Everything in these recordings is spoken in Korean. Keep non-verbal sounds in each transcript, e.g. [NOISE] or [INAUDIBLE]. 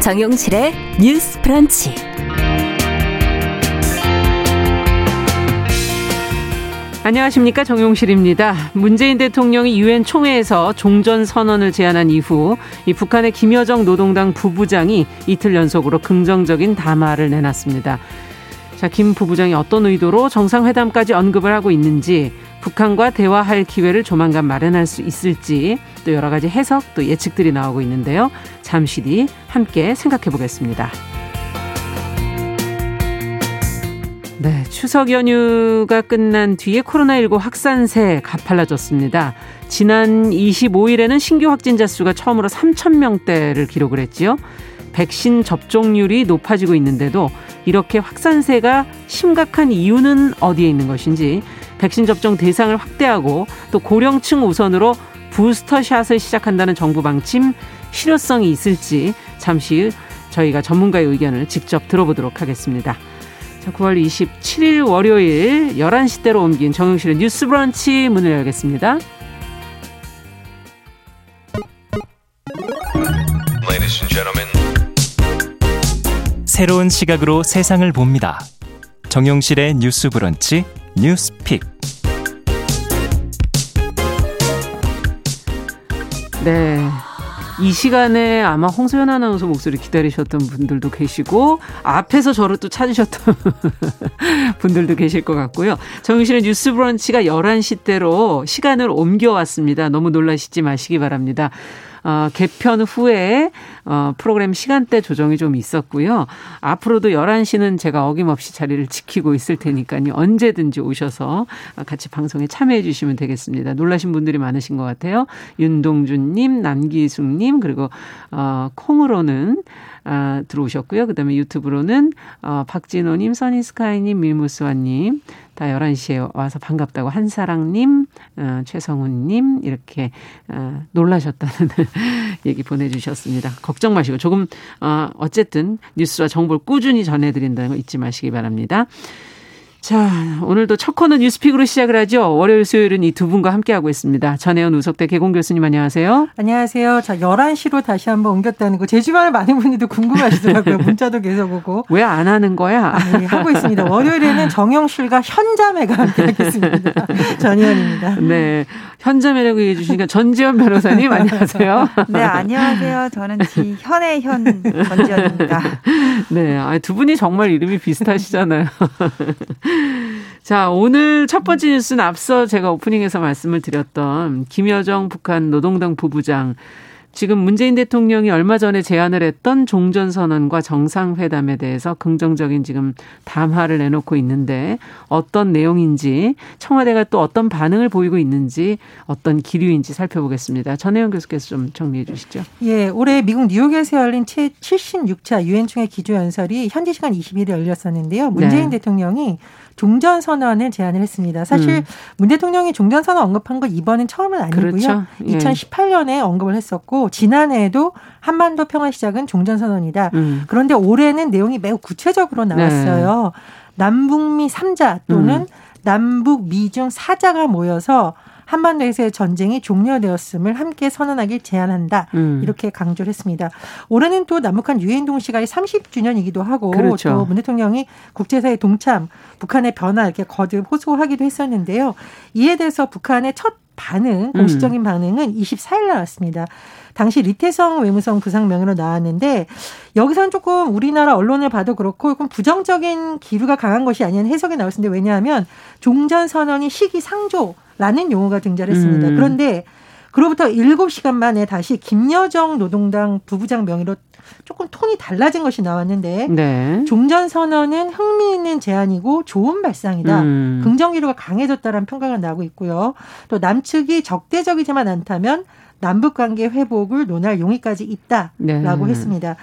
정용실의 뉴스 프런치. 안녕하십니까 정용실입니다. 문재인 대통령이 유엔 총회에서 종전 선언을 제안한 이후 이 북한의 김여정 노동당 부부장이 이틀 연속으로 긍정적인 담화를 내놨습니다. 자, 김 부부장이 어떤 의도로 정상회담까지 언급을 하고 있는지 북한과 대화할 기회를 조만간 마련할 수 있을지 또 여러 가지 해석 또 예측들이 나오고 있는데요. 잠시 뒤 함께 생각해 보겠습니다. 네, 추석 연휴가 끝난 뒤에 코로나19 확산세 가팔라졌습니다. 지난 25일에는 신규 확진자 수가 처음으로 3천 명대를 기록을 했지요. 백신 접종률이 높아지고 있는데도 이렇게 확산세가 심각한 이유는 어디에 있는 것인지 백신 접종 대상을 확대하고 또 고령층 우선으로 부스터샷을 시작한다는 정부 방침 실효성이 있을지 잠시 저희가 전문가의 의견을 직접 들어보도록 하겠습니다. 자, 9월 27일 월요일 11시대로 옮긴 정용실의 뉴스 브런치 문을 열겠습니다. 새로운 시각으로 세상을 봅니다. 정용실의 뉴스 브런치 뉴스픽. 네. 이 시간에 아마 홍소연 아나운서 목소리 기다리셨던 분들도 계시고 앞에서 저를 또 찾으셨던 [LAUGHS] 분들도 계실 것 같고요. 정유실의 뉴스 브런치가 11시 대로 시간을 옮겨왔습니다. 너무 놀라시지 마시기 바랍니다. 어, 개편 후에 어, 프로그램 시간대 조정이 좀 있었고요. 앞으로도 11시는 제가 어김없이 자리를 지키고 있을 테니까요. 언제든지 오셔서 같이 방송에 참여해 주시면 되겠습니다. 놀라신 분들이 많으신 것 같아요. 윤동준님, 남기숙님, 그리고 어, 콩으로는 아, 들어오셨고요. 그 다음에 유튜브로는 어, 박진호님, 써니스카이님, 밀무스와님 다 11시에 와서 반갑다고 한사랑님, 어, 최성훈님 이렇게 어, 놀라셨다는 [LAUGHS] 얘기 보내주셨습니다. 걱정 마시고 조금 어, 어쨌든 뉴스와 정보를 꾸준히 전해드린다는 거 잊지 마시기 바랍니다. 자, 오늘도 첫 코너 뉴스픽으로 시작을 하죠. 월요일, 수요일은 이 두 분과 함께하고 있습니다. 전혜연 우석대 개공 교수님 안녕하세요. 안녕하세요. 자, 11시로 다시 한번 옮겼다는 거. 제 주변에 많은 분들도 궁금하시더라고요. [LAUGHS] 문자도 계속 오고. 왜 안 하는 거야? 네, 하고 있습니다. 월요일에는 정영실과 현자매가 함께하겠습니다. [LAUGHS] 전혜연입니다. 네. 현자매라고 얘기해 주시니까 전지현 변호사님 안녕하세요. [LAUGHS] 네, 안녕하세요. 저는 지현의 현 전지현입니다. 네. 아, 두 분이 정말 이름이 비슷하시잖아요. [LAUGHS] 자, 오늘 첫 번째 뉴스는 앞서 제가 오프닝에서 말씀을 드렸던 김여정 북한 노동당 부부장 지금 문재인 대통령이 얼마 전에 제안을 했던 종전선언과 정상회담에 대해서 긍정적인 지금 담화를 내놓고 있는데 어떤 내용인지 청와대가 또 어떤 반응을 보이고 있는지 어떤 기류인지 살펴보겠습니다. 전혜영 교수께서 좀 정리해 주시죠. 예, 올해 미국 뉴욕에서 열린 76차 유엔 총회 기조연설이 현지 시간 20일에 열렸었는데요. 문재인 네. 대통령이 종전 선언을 제안을 했습니다. 사실 음. 문 대통령이 종전 선언 언급한 건 이번은 처음은 아니고요. 그렇죠. 예. 2018년에 언급을 했었고 지난해에도 한반도 평화 시작은 종전 선언이다. 음. 그런데 올해는 내용이 매우 구체적으로 나왔어요. 네. 남북미 3자 또는 음. 남북 미중 4자가 모여서 한반도에서의 전쟁이 종료되었음을 함께 선언하길 제안한다. 음. 이렇게 강조를 했습니다. 올해는 또 남북한 유엔 동시가의 30주년이기도 하고 그렇죠. 또문 대통령이 국제사회 동참, 북한의 변화 이렇게 거듭 호소하기도 했었는데요. 이에 대해서 북한의 첫 반응, 공식적인 음. 반응은 24일 나왔습니다. 당시 리태성 외무성 부상명으로 나왔는데 여기서는 조금 우리나라 언론을 봐도 그렇고 조금 부정적인 기류가 강한 것이 아니냐는 해석이 나왔습니다. 왜냐하면 종전 선언이 시기상조 라는 용어가 등장했습니다. 음. 그런데 그로부터 7시간 만에 다시 김여정 노동당 부부장 명의로 조금 톤이 달라진 것이 나왔는데 네. 종전 선언은 흥미있는 제안이고 좋은 발상이다. 음. 긍정 기류가 강해졌다라는 평가가 나오고 있고요. 또 남측이 적대적이지만 않다면 남북 관계 회복을 논할 용의까지 있다라고 네. 했습니다.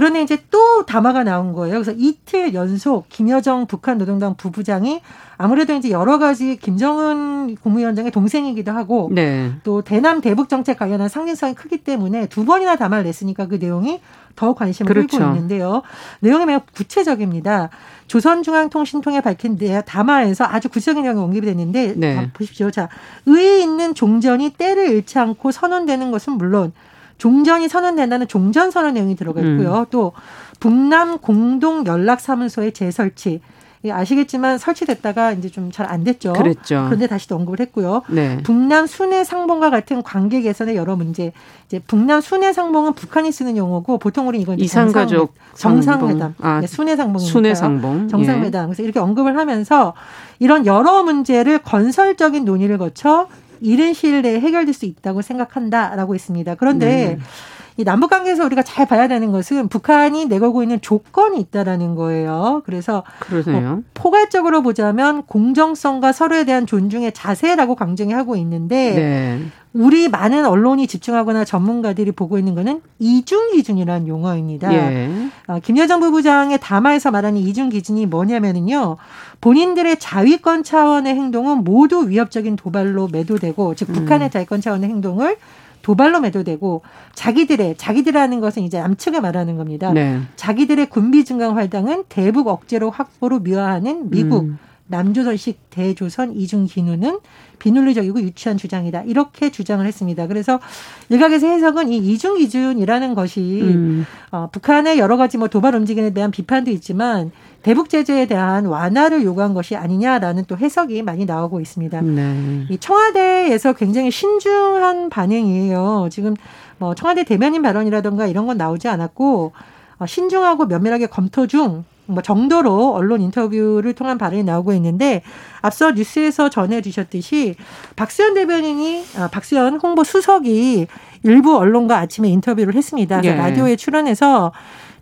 그런데 이제 또 담화가 나온 거예요. 그래서 이틀 연속 김여정 북한 노동당 부부장이 아무래도 이제 여러 가지 김정은 국무위원장의 동생이기도 하고 네. 또 대남 대북 정책 관련한 상징성이 크기 때문에 두 번이나 담화를 냈으니까 그 내용이 더 관심을 그렇죠. 끌고 있는데요. 내용이 매우 구체적입니다. 조선중앙통신통에 밝힌 담화에서 아주 구체적인 내용이 언급이 됐는데 네. 보십시오. 자, 의의 있는 종전이 때를 잃지 않고 선언되는 것은 물론 종전이 선언된다는 종전 선언 내용이 들어가 있고요. 음. 또 북남 공동 연락 사무소의 재설치 아시겠지만 설치됐다가 이제 좀 잘 안 됐죠. 그랬죠. 그런데 다시 또 언급을 했고요. 네. 북남 순회 상봉과 같은 관계 개선의 여러 문제. 이제 북남 순회 상봉은 북한이 쓰는 용어고 보통 우리 이건 이산가족 정상 회담, 아, 네, 순회 상봉, 순회 상봉, 정상회담. 예. 그래서 이렇게 언급을 하면서 이런 여러 문제를 건설적인 논의를 거쳐 이른 시일 내에 해결될 수 있다고 생각한다라고 했습니다. 그런데 네. 이 남북 관계에서 우리가 잘 봐야 되는 것은 북한이 내걸고 있는 조건이 있다라는 거예요. 그래서 어, 포괄적으로 보자면 공정성과 서로에 대한 존중의 자세라고 강정이 하고 있는데 네. 우리 많은 언론이 집중하거나 전문가들이 보고 있는 거는 이중 기준이라는 용어입니다. 예. 어, 김여정 부부장의 담화에서 말하는 이중 기준이 뭐냐면은요. 본인들의 자위권 차원의 행동은 모두 위협적인 도발로 매도되고 즉 북한의 음. 자위권 차원의 행동을 도발로 매도되고 자기들의 자기들이라는 것은 이제 남측을 말하는 겁니다. 네. 자기들의 군비 증강 활동은 대북 억제로 확보로 미화하는 미국 음. 남조선식 대조선 이중 기누는 비논리적이고 유치한 주장이다. 이렇게 주장을 했습니다. 그래서 일각에서 해석은 이 이중 기준이라는 것이 음. 어, 북한의 여러 가지 뭐 도발 움직임에 대한 비판도 있지만 대북 제재에 대한 완화를 요구한 것이 아니냐라는 또 해석이 많이 나오고 있습니다. 네. 이 청와대에서 굉장히 신중한 반응이에요. 지금 뭐 청와대 대변인 발언이라던가 이런 건 나오지 않았고 어, 신중하고 면밀하게 검토 중 뭐 정도로 언론 인터뷰를 통한 발언이 나오고 있는데 앞서 뉴스에서 전해주셨듯이 박수현 대변인이 아, 박수현 홍보 수석이 일부 언론과 아침에 인터뷰를 했습니다. 예. 라디오에 출연해서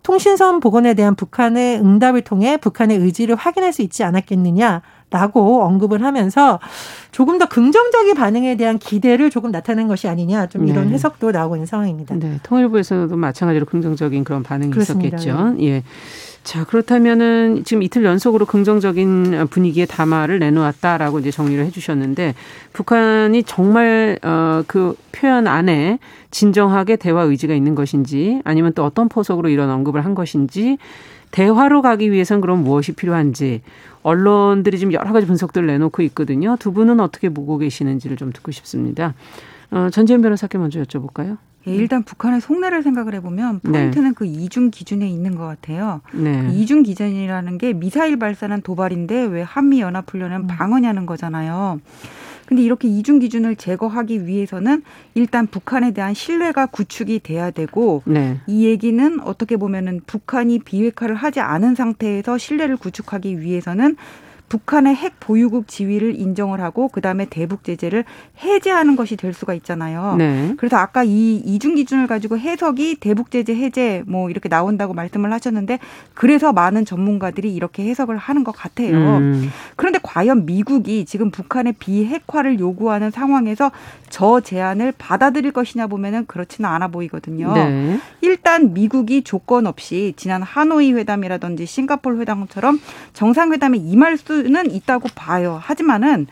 통신선 복원에 대한 북한의 응답을 통해 북한의 의지를 확인할 수 있지 않았겠느냐. 라고 언급을 하면서 조금 더 긍정적인 반응에 대한 기대를 조금 나타낸 것이 아니냐 좀 이런 네. 해석도 나오고 있는 상황입니다. 네, 통일부에서도 마찬가지로 긍정적인 그런 반응이 그렇습니다. 있었겠죠. 네. 예. 자, 그렇다면은 지금 이틀 연속으로 긍정적인 분위기의 담화를 내놓았다라고 이제 정리를 해 주셨는데 북한이 정말 어그 표현 안에 진정하게 대화 의지가 있는 것인지 아니면 또 어떤 포석으로 이런 언급을 한 것인지 대화로 가기 위해선 그럼 무엇이 필요한지 언론들이 지금 여러 가지 분석들을 내놓고 있거든요. 두 분은 어떻게 보고 계시는지를 좀 듣고 싶습니다. 어, 전지현 변호사께 먼저 여쭤볼까요? 예, 일단 북한의 속내를 생각을 해보면 네. 포인트는 네. 그 이중 기준에 있는 것 같아요. 네. 이중 기준이라는 게 미사일 발사는 도발인데 왜 한미 연합 훈련은 음. 방어냐는 거잖아요. 근데 이렇게 이중 기준을 제거하기 위해서는 일단 북한에 대한 신뢰가 구축이 돼야 되고 네. 이 얘기는 어떻게 보면은 북한이 비핵화를 하지 않은 상태에서 신뢰를 구축하기 위해서는 북한의 핵 보유국 지위를 인정을 하고 그다음에 대북 제재를 해제하는 것이 될 수가 있잖아요. 네. 그래서 아까 이 이중 기준을 가지고 해석이 대북 제재 해제 뭐 이렇게 나온다고 말씀을 하셨는데 그래서 많은 전문가들이 이렇게 해석을 하는 것 같아요. 음. 그런데 과연 미국이 지금 북한의 비핵화를 요구하는 상황에서 저 제안을 받아들일 것이냐 보면은 그렇지는 않아 보이거든요. 네. 일단 미국이 조건 없이 지난 하노이 회담이라든지 싱가폴 회담처럼 정상회담에 임할 수 수는 있다고 봐요. 하지만은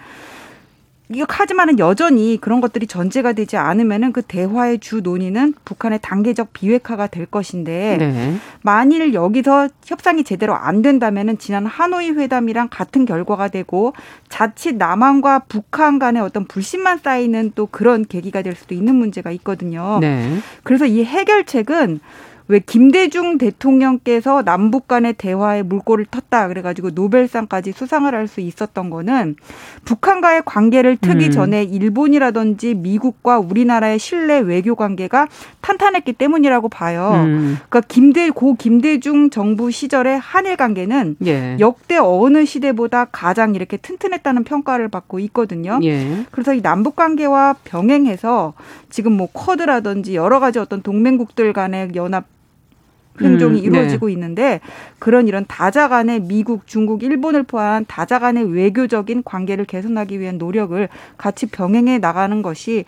이거 하지만은 여전히 그런 것들이 전제가 되지 않으면은 그 대화의 주 논의는 북한의 단계적 비핵화가 될 것인데 네. 만일 여기서 협상이 제대로 안 된다면은 지난 하노이 회담이랑 같은 결과가 되고 자칫 남한과 북한 간의 어떤 불신만 쌓이는 또 그런 계기가 될 수도 있는 문제가 있거든요. 네. 그래서 이 해결책은 왜 김대중 대통령께서 남북 간의 대화에 물꼬를 텄다 그래가지고 노벨상까지 수상을 할 수 있었던 거는 북한과의 관계를 트기 음. 전에 일본이라든지 미국과 우리나라의 신뢰 외교 관계가 탄탄했기 때문이라고 봐요. 음. 그러니까 김대 고 김대중 정부 시절의 한일 관계는 예. 역대 어느 시대보다 가장 이렇게 튼튼했다는 평가를 받고 있거든요. 예. 그래서 이 남북 관계와 병행해서 지금 뭐 쿼드라든지 여러 가지 어떤 동맹국들 간의 연합 행동이 음, 이루어지고 네. 있는데 그런 이런 다자 간의 미국, 중국, 일본을 포함한 다자 간의 외교적인 관계를 개선하기 위한 노력을 같이 병행해 나가는 것이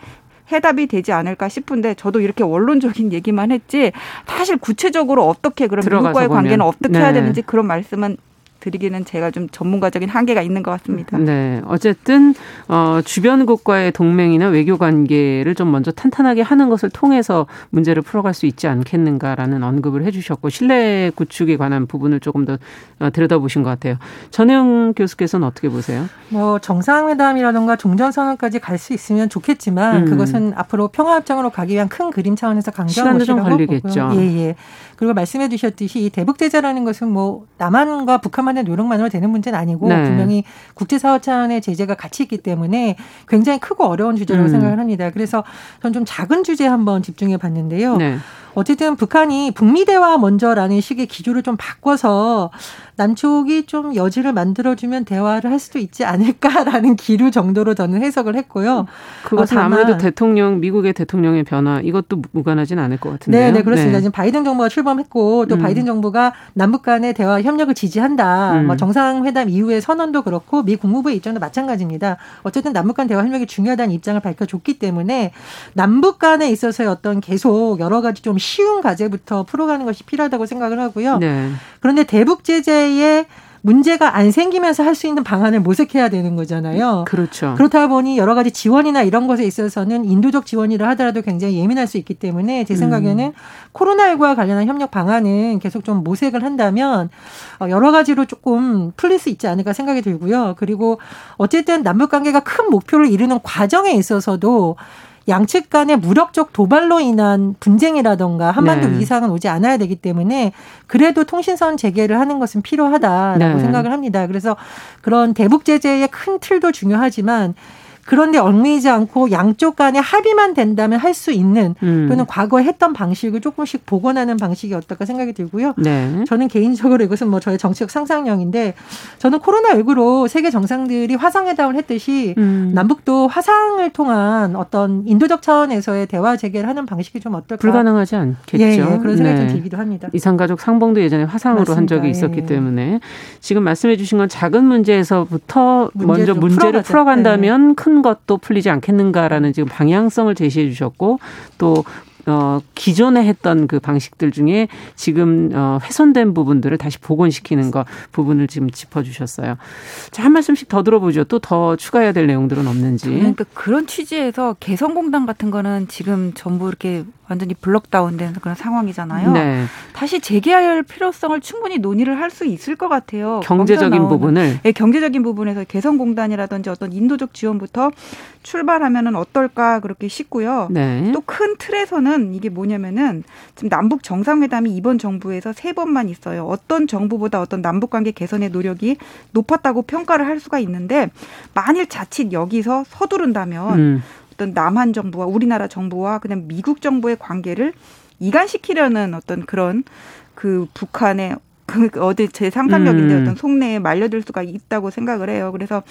해답이 되지 않을까 싶은데 저도 이렇게 원론적인 얘기만 했지 사실 구체적으로 어떻게 그럼 미국과의 관계는 어떻게 네. 해야 되는지 그런 말씀은 드리기는 제가 좀 전문가적인 한계가 있는 것 같습니다. 네. 어쨌든 어 주변국과의 동맹이나 외교 관계를 좀 먼저 탄탄하게 하는 것을 통해서 문제를 풀어갈 수 있지 않겠는가라는 언급을 해 주셨고 신뢰 구축에 관한 부분을 조금 더 어, 들여다보신 것 같아요. 전혜영 교수께서는 어떻게 보세요? 뭐 정상회담이라던가 종전 선언까지 갈 수 있으면 좋겠지만 음. 그것은 앞으로 평화 협정으로 가기 위한 큰 그림 차원에서 강조한 것이라고 걸리겠죠. 예, 예. 그리고 말씀해 주셨듯이 이 대북 제재라는 것은 뭐 남한과 북한 만의 노력만으로 되는 문제는 아니고 네. 분명히 국제사회 차원의 제재가 같이 있기 때문에 굉장히 크고 어려운 주제라고 음. 생각을 합니다. 그래서 전 좀 작은 주제 한번 집중해 봤는데요. 네. 어쨌든 북한이 북미 대화 먼저라는 식의 기조를 좀 바꿔서 남쪽이 좀 여지를 만들어주면 대화를 할 수도 있지 않을까라는 [LAUGHS] 기류 정도로 저는 해석을 했고요. 그것은 어, 아무래도 대통령 미국의 대통령의 변화 이것도 무관하진 않을 것 같은데요. 네, 네 그렇습니다. 네. 지금 바이든 정부가 출범했고 또 음. 바이든 정부가 남북 간의 대화 협력을 지지한다. 음. 뭐 정상회담 이후의 선언도 그렇고 미 국무부의 입장도 마찬가지입니다. 어쨌든 남북 간 대화 협력이 중요하다는 입장을 밝혀줬기 때문에 남북 간에 있어서의 어떤 계속 여러 가지 좀 쉬운 과제부터 풀어가는 것이 필요하다고 생각을 하고요. 네. 그런데 대북 제재에 문제가 안 생기면서 할 수 있는 방안을 모색해야 되는 거잖아요. 그렇죠. 그렇다 보니 여러 가지 지원이나 이런 것에 있어서는 인도적 지원이라 하더라도 굉장히 예민할 수 있기 때문에 제 생각에는 음. 코로나19와 관련한 협력 방안은 계속 좀 모색을 한다면 어, 여러 가지로 조금 풀릴 수 있지 않을까 생각이 들고요. 그리고 어쨌든 남북 관계가 큰 목표를 이루는 과정에 있어서도 양측 간의 무력적 도발로 인한 분쟁이라던가 한반도 네. 이상은 오지 않아야 되기 때문에 그래도 통신선 재개를 하는 것은 필요하다라고 네. 생각을 합니다. 그래서 그런 대북 제재의 큰 틀도 중요하지만 그런데 얽매이지 않고 양쪽 간에 합의만 된다면 할 수 있는 음. 또는 과거에 했던 방식을 조금씩 복원하는 방식이 어떨까 생각이 들고요. 네. 저는 개인적으로 이것은 뭐 저의 정치적 상상력인데 저는 코로나19로 세계 정상들이 화상회담을 했듯이 음. 남북도 화상을 통한 어떤 인도적 차원에서의 대화 재개를 하는 방식이 좀 어떨까? 불가능하지 않겠죠. 예, 예. 그런 생각이 네. 좀 들기도 합니다. 이산가족 상봉도 예전에 화상으로 맞습니다. 한 적이 있었기 예. 때문에 지금 말씀해 주신 건 작은 문제에서부터 먼저 문제를 풀어간다면 네. 큰큰 것도 풀리지 않겠는가라는 지금 방향성을 제시해 주셨고 또 어, 기존에 했던 그 방식들 중에 지금 어, 훼손된 부분들을 다시 복원시키는 거 부분을 지금 짚어주셨어요. 자, 한 말씀씩 더 들어보죠. 또 더 추가해야 될 내용들은 없는지. 그러니까 그런 취지에서 개성공단 같은 거는 지금 전부 이렇게 완전히 블록다운된 그런 상황이잖아요. 네. 다시 재개할 필요성을 충분히 논의를 할 수 있을 것 같아요. 경제적인 부분을. 네, 경제적인 부분에서 개성공단이라든지 어떤 인도적 지원부터 출발하면은 어떨까 그렇게 싶고요. 네. 또큰 틀에서는 이게 뭐냐면은 지금 남북 정상회담이 이번 정부에서 세 번만 있어요. 어떤 정부보다 어떤 남북 관계 개선의 노력이 높았다고 평가를 할 수가 있는데 만일 자칫 여기서 서두른다면 음. 어떤 남한 정부와 우리나라 정부와 그냥 미국 정부의 관계를 이간시키려는 어떤 그런 그 북한의 그 어디 제 상상력인데 음. 어떤 속내에 말려들 수가 있다고 생각을 해요. 그래서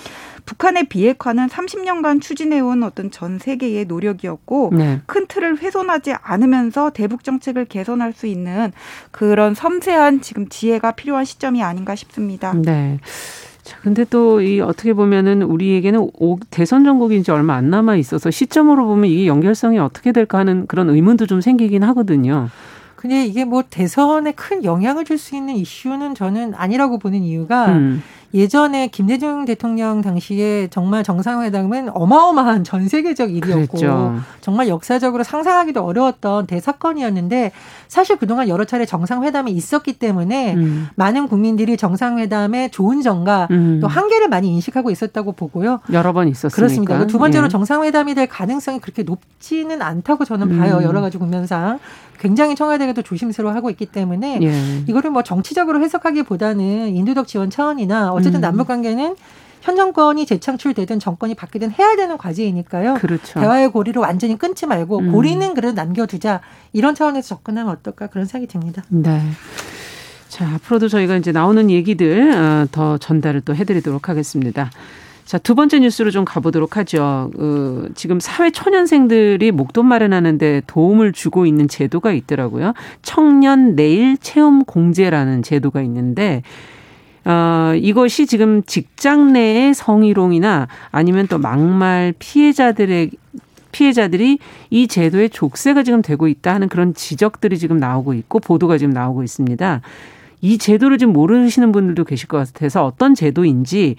북한의 비핵화는 30년간 추진해온 어떤 전 세계의 노력이었고 네. 큰 틀을 훼손하지 않으면서 대북 정책을 개선할 수 있는 그런 섬세한 지금 지혜가 필요한 시점이 아닌가 싶습니다. 네. 자, 근데 또 이 어떻게 보면은 우리에게는 오, 대선 전국이 이제 얼마 안 남아 있어서 시점으로 보면 이게 연결성이 어떻게 될까 하는 그런 의문도 좀 생기긴 하거든요. 근데 이게 뭐 대선에 큰 영향을 줄 수 있는 이슈는 저는 아니라고 보는 이유가 음. 예전에 김대중 대통령 당시에 정말 정상회담은 어마어마한 전 세계적 일이었고 그랬죠. 정말 역사적으로 상상하기도 어려웠던 대사건이었는데 사실 그동안 여러 차례 정상회담이 있었기 때문에 음. 많은 국민들이 정상회담의 좋은 점과 음. 또 한계를 많이 인식하고 있었다고 보고요. 여러 번 있었으니까. 그렇습니다. 두 번째로 예. 정상회담이 될 가능성이 그렇게 높지는 않다고 저는 봐요. 음. 여러 가지 국면상. 굉장히 청와대가 또 조심스러워하고 있기 때문에 예. 이거를 뭐 정치적으로 해석하기보다는 인도적 지원 차원이나 어쨌든 음. 남북 관계는 현 정권이 재창출되든 정권이 바뀌든 해야 되는 과제이니까요. 그렇죠. 대화의 고리를 완전히 끊지 말고 음. 고리는 그래도 남겨두자 이런 차원에서 접근하면 어떨까 그런 생각이 듭니다. 네. 자 앞으로도 저희가 이제 나오는 얘기들 어, 더 전달을 또 해드리도록 하겠습니다. 자, 두 번째 뉴스로 좀 가보도록 하죠. 어, 지금 사회 초년생들이 목돈 마련하는데 도움을 주고 있는 제도가 있더라고요. 청년 내일 체험 공제라는 제도가 있는데, 어, 이것이 지금 직장 내의 성희롱이나 아니면 또 막말 피해자들의 피해자들이 이 제도의 족쇄가 지금 되고 있다 하는 그런 지적들이 지금 나오고 있고 보도가 지금 나오고 있습니다. 이 제도를 지금 모르시는 분들도 계실 것 같아서 어떤 제도인지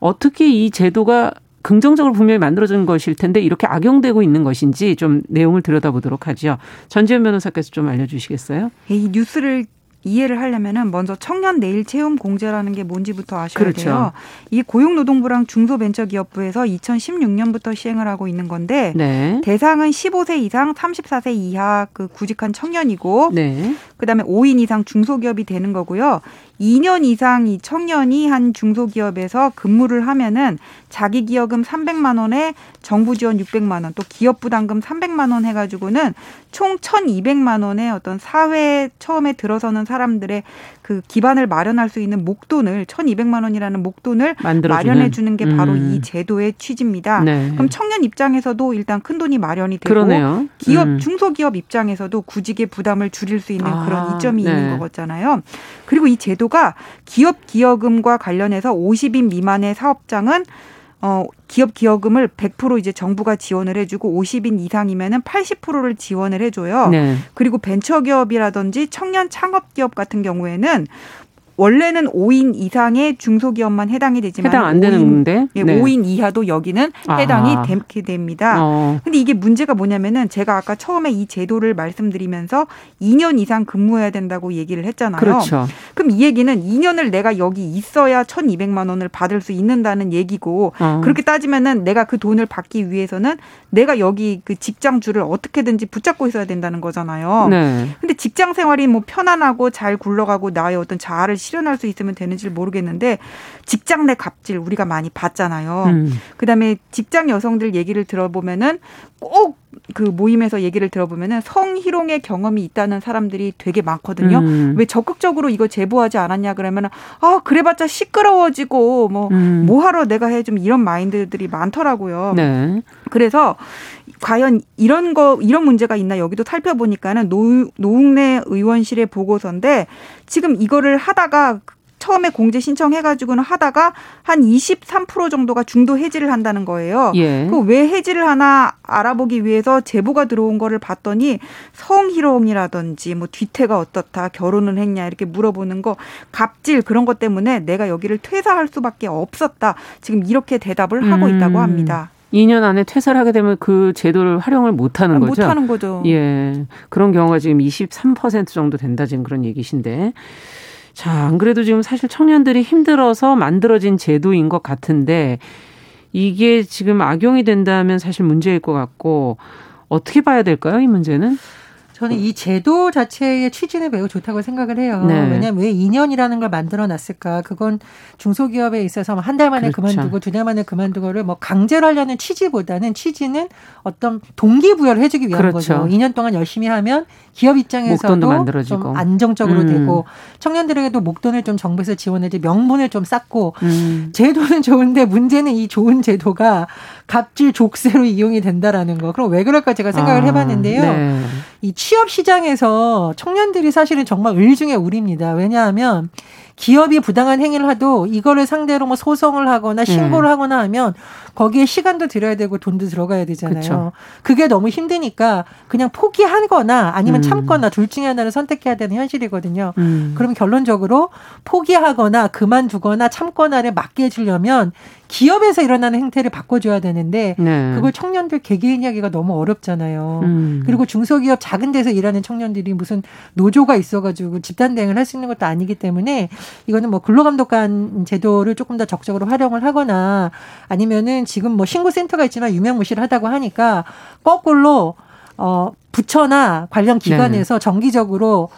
어떻게 이 제도가 긍정적으로 분명히 만들어진 것일 텐데 이렇게 악용되고 있는 것인지 좀 내용을 들여다보도록 하죠. 전지현 변호사께서 좀 알려주시겠어요? 이 뉴스를 이해를 하려면은 먼저 청년 내일 채용 공제라는 게 뭔지부터 아셔야 그렇죠. 돼요. 이 고용노동부랑 중소벤처기업부에서 2016년부터 시행을 하고 있는 건데 네. 대상은 15세 이상 34세 이하 그 구직한 청년이고 네. 그다음에 5인 이상 중소기업이 되는 거고요. 2년 이상 이 청년이 한 중소기업에서 근무를 하면은 자기 기여금 300만 원에 정부 지원 600만 원, 또 기업 부담금 300만 원 해가지고는 총 1,200만 원의 어떤 사회 처음에 들어서는 사람들의 그 기반을 마련할 수 있는 목돈을 1,200만 원이라는 목돈을 마련해 주는 게 바로 음. 이 제도의 취지입니다. 네. 그럼 청년 입장에서도 일단 큰 돈이 마련이 되고 그러네요. 기업 음. 중소기업 입장에서도 구직의 부담을 줄일 수 있는 아, 그런 이점이 네. 있는 거잖아요. 그리고 이 제도가 기업 기여금과 관련해서 50인 미만의 사업장은 어, 기업 기여금을 100% 이제 정부가 지원을 해주고 50인 이상이면은 80%를 지원을 해줘요. 네. 그리고 벤처기업이라든지 청년 창업기업 같은 경우에는 원래는 5인 이상의 중소기업만 해당이 되지만 해당 안 5인, 되는데 예, 네. 5인 이하도 여기는 해당이 아. 되게 됩니다. 어. 근데 이게 문제가 뭐냐면은 제가 아까 처음에 이 제도를 말씀드리면서 2년 이상 근무해야 된다고 얘기를 했잖아요. 그렇죠. 그럼 이 얘기는 2년을 내가 여기 있어야 1,200만 원을 받을 수 있는다는 얘기고 어. 그렇게 따지면은 내가 그 돈을 받기 위해서는 내가 여기 그 직장주를 어떻게든지 붙잡고 있어야 된다는 거잖아요. 네. 근데 직장 생활이 뭐 편안하고 잘 굴러가고 나의 어떤 자아를 실현할 수 있으면 되는지 모르겠는데 직장 내 갑질 우리가 많이 봤잖아요. 음. 그다음에 직장 여성들 얘기를 들어보면은 꼭 그 모임에서 얘기를 들어보면은 성희롱의 경험이 있다는 사람들이 되게 많거든요. 음. 왜 적극적으로 이거 제보하지 않았냐 그러면 은 아 그래봤자 시끄러워지고 뭐뭐 음. 뭐 하러 내가 해 좀 이런 마인드들이 많더라고요. 네. 그래서 과연 이런 거 이런 문제가 있나 여기도 살펴보니까는 노, 노웅래 의원실의 보고서인데 지금 이거를 하다가 처음에 공제 신청해가지고는 하다가 한 23% 정도가 중도 해지를 한다는 거예요. 예. 그왜 해지를 하나 알아보기 위해서 제보가 들어온 거를 봤더니 성희롱이라든지 뭐 뒤태가 어떻다, 결혼을 했냐 이렇게 물어보는 거, 갑질 그런 것 때문에 내가 여기를 퇴사할 수밖에 없었다. 지금 이렇게 대답을 하고 있다고 음. 합니다. 2년 안에 퇴사를 하게 되면 그 제도를 활용을 못 하는 거죠. 못 하는 거죠. 예. 그런 경우가 지금 23% 정도 된다 지금 그런 얘기신데. 자, 안 그래도 지금 사실 청년들이 힘들어서 만들어진 제도인 것 같은데 이게 지금 악용이 된다면 사실 문제일 것 같고 어떻게 봐야 될까요, 이 문제는? 저는 이 제도 자체의 취지는 매우 좋다고 생각을 해요. 네. 왜냐하면 왜 2년이라는 걸 만들어 놨을까? 그건 중소기업에 있어서 한 달 만에 그렇죠. 그만두고 두 달 만에 그만두고를 뭐 강제로 하려는 취지보다는 취지는 어떤 동기부여를 해주기 위한 그렇죠. 거죠. 2년 동안 열심히 하면 기업 입장에서도 좀 안정적으로 음. 되고 청년들에게도 목돈을 좀 정부에서 지원해서 명분을 좀 쌓고 음. 제도는 좋은데 문제는 이 좋은 제도가 갑질 족쇄로 이용이 된다라는 거. 그럼 왜 그럴까 제가 생각을 아, 해봤는데요. 네. 이 취업 시장에서 청년들이 사실은 정말 을 중에 울입니다. 왜냐하면 기업이 부당한 행위를 하도 이거를 상대로 뭐 소송을 하거나 신고를 음. 하거나 하면 거기에 시간도 들여야 되고 돈도 들어가야 되잖아요. 그쵸. 그게 너무 힘드니까 그냥 포기하거나 아니면 음. 참거나 둘 중에 하나를 선택해야 되는 현실이거든요. 음. 그럼 결론적으로 포기하거나 그만두거나 참거나를 맡게 해주려면 기업에서 일어나는 행태를 바꿔줘야 되는데 네. 그걸 청년들 개개인 이야기가 너무 어렵잖아요. 음. 그리고 중소기업 작은 데서 일하는 청년들이 무슨 노조가 있어가지고 집단 대응을 할 수 있는 것도 아니기 때문에 이거는 뭐 근로감독관 제도를 조금 더 적극적으로 활용을 하거나 아니면은 지금 뭐 신고센터가 있지만 유명무실하다고 하니까 거꾸로 어 부처나 관련 기관에서 네. 정기적으로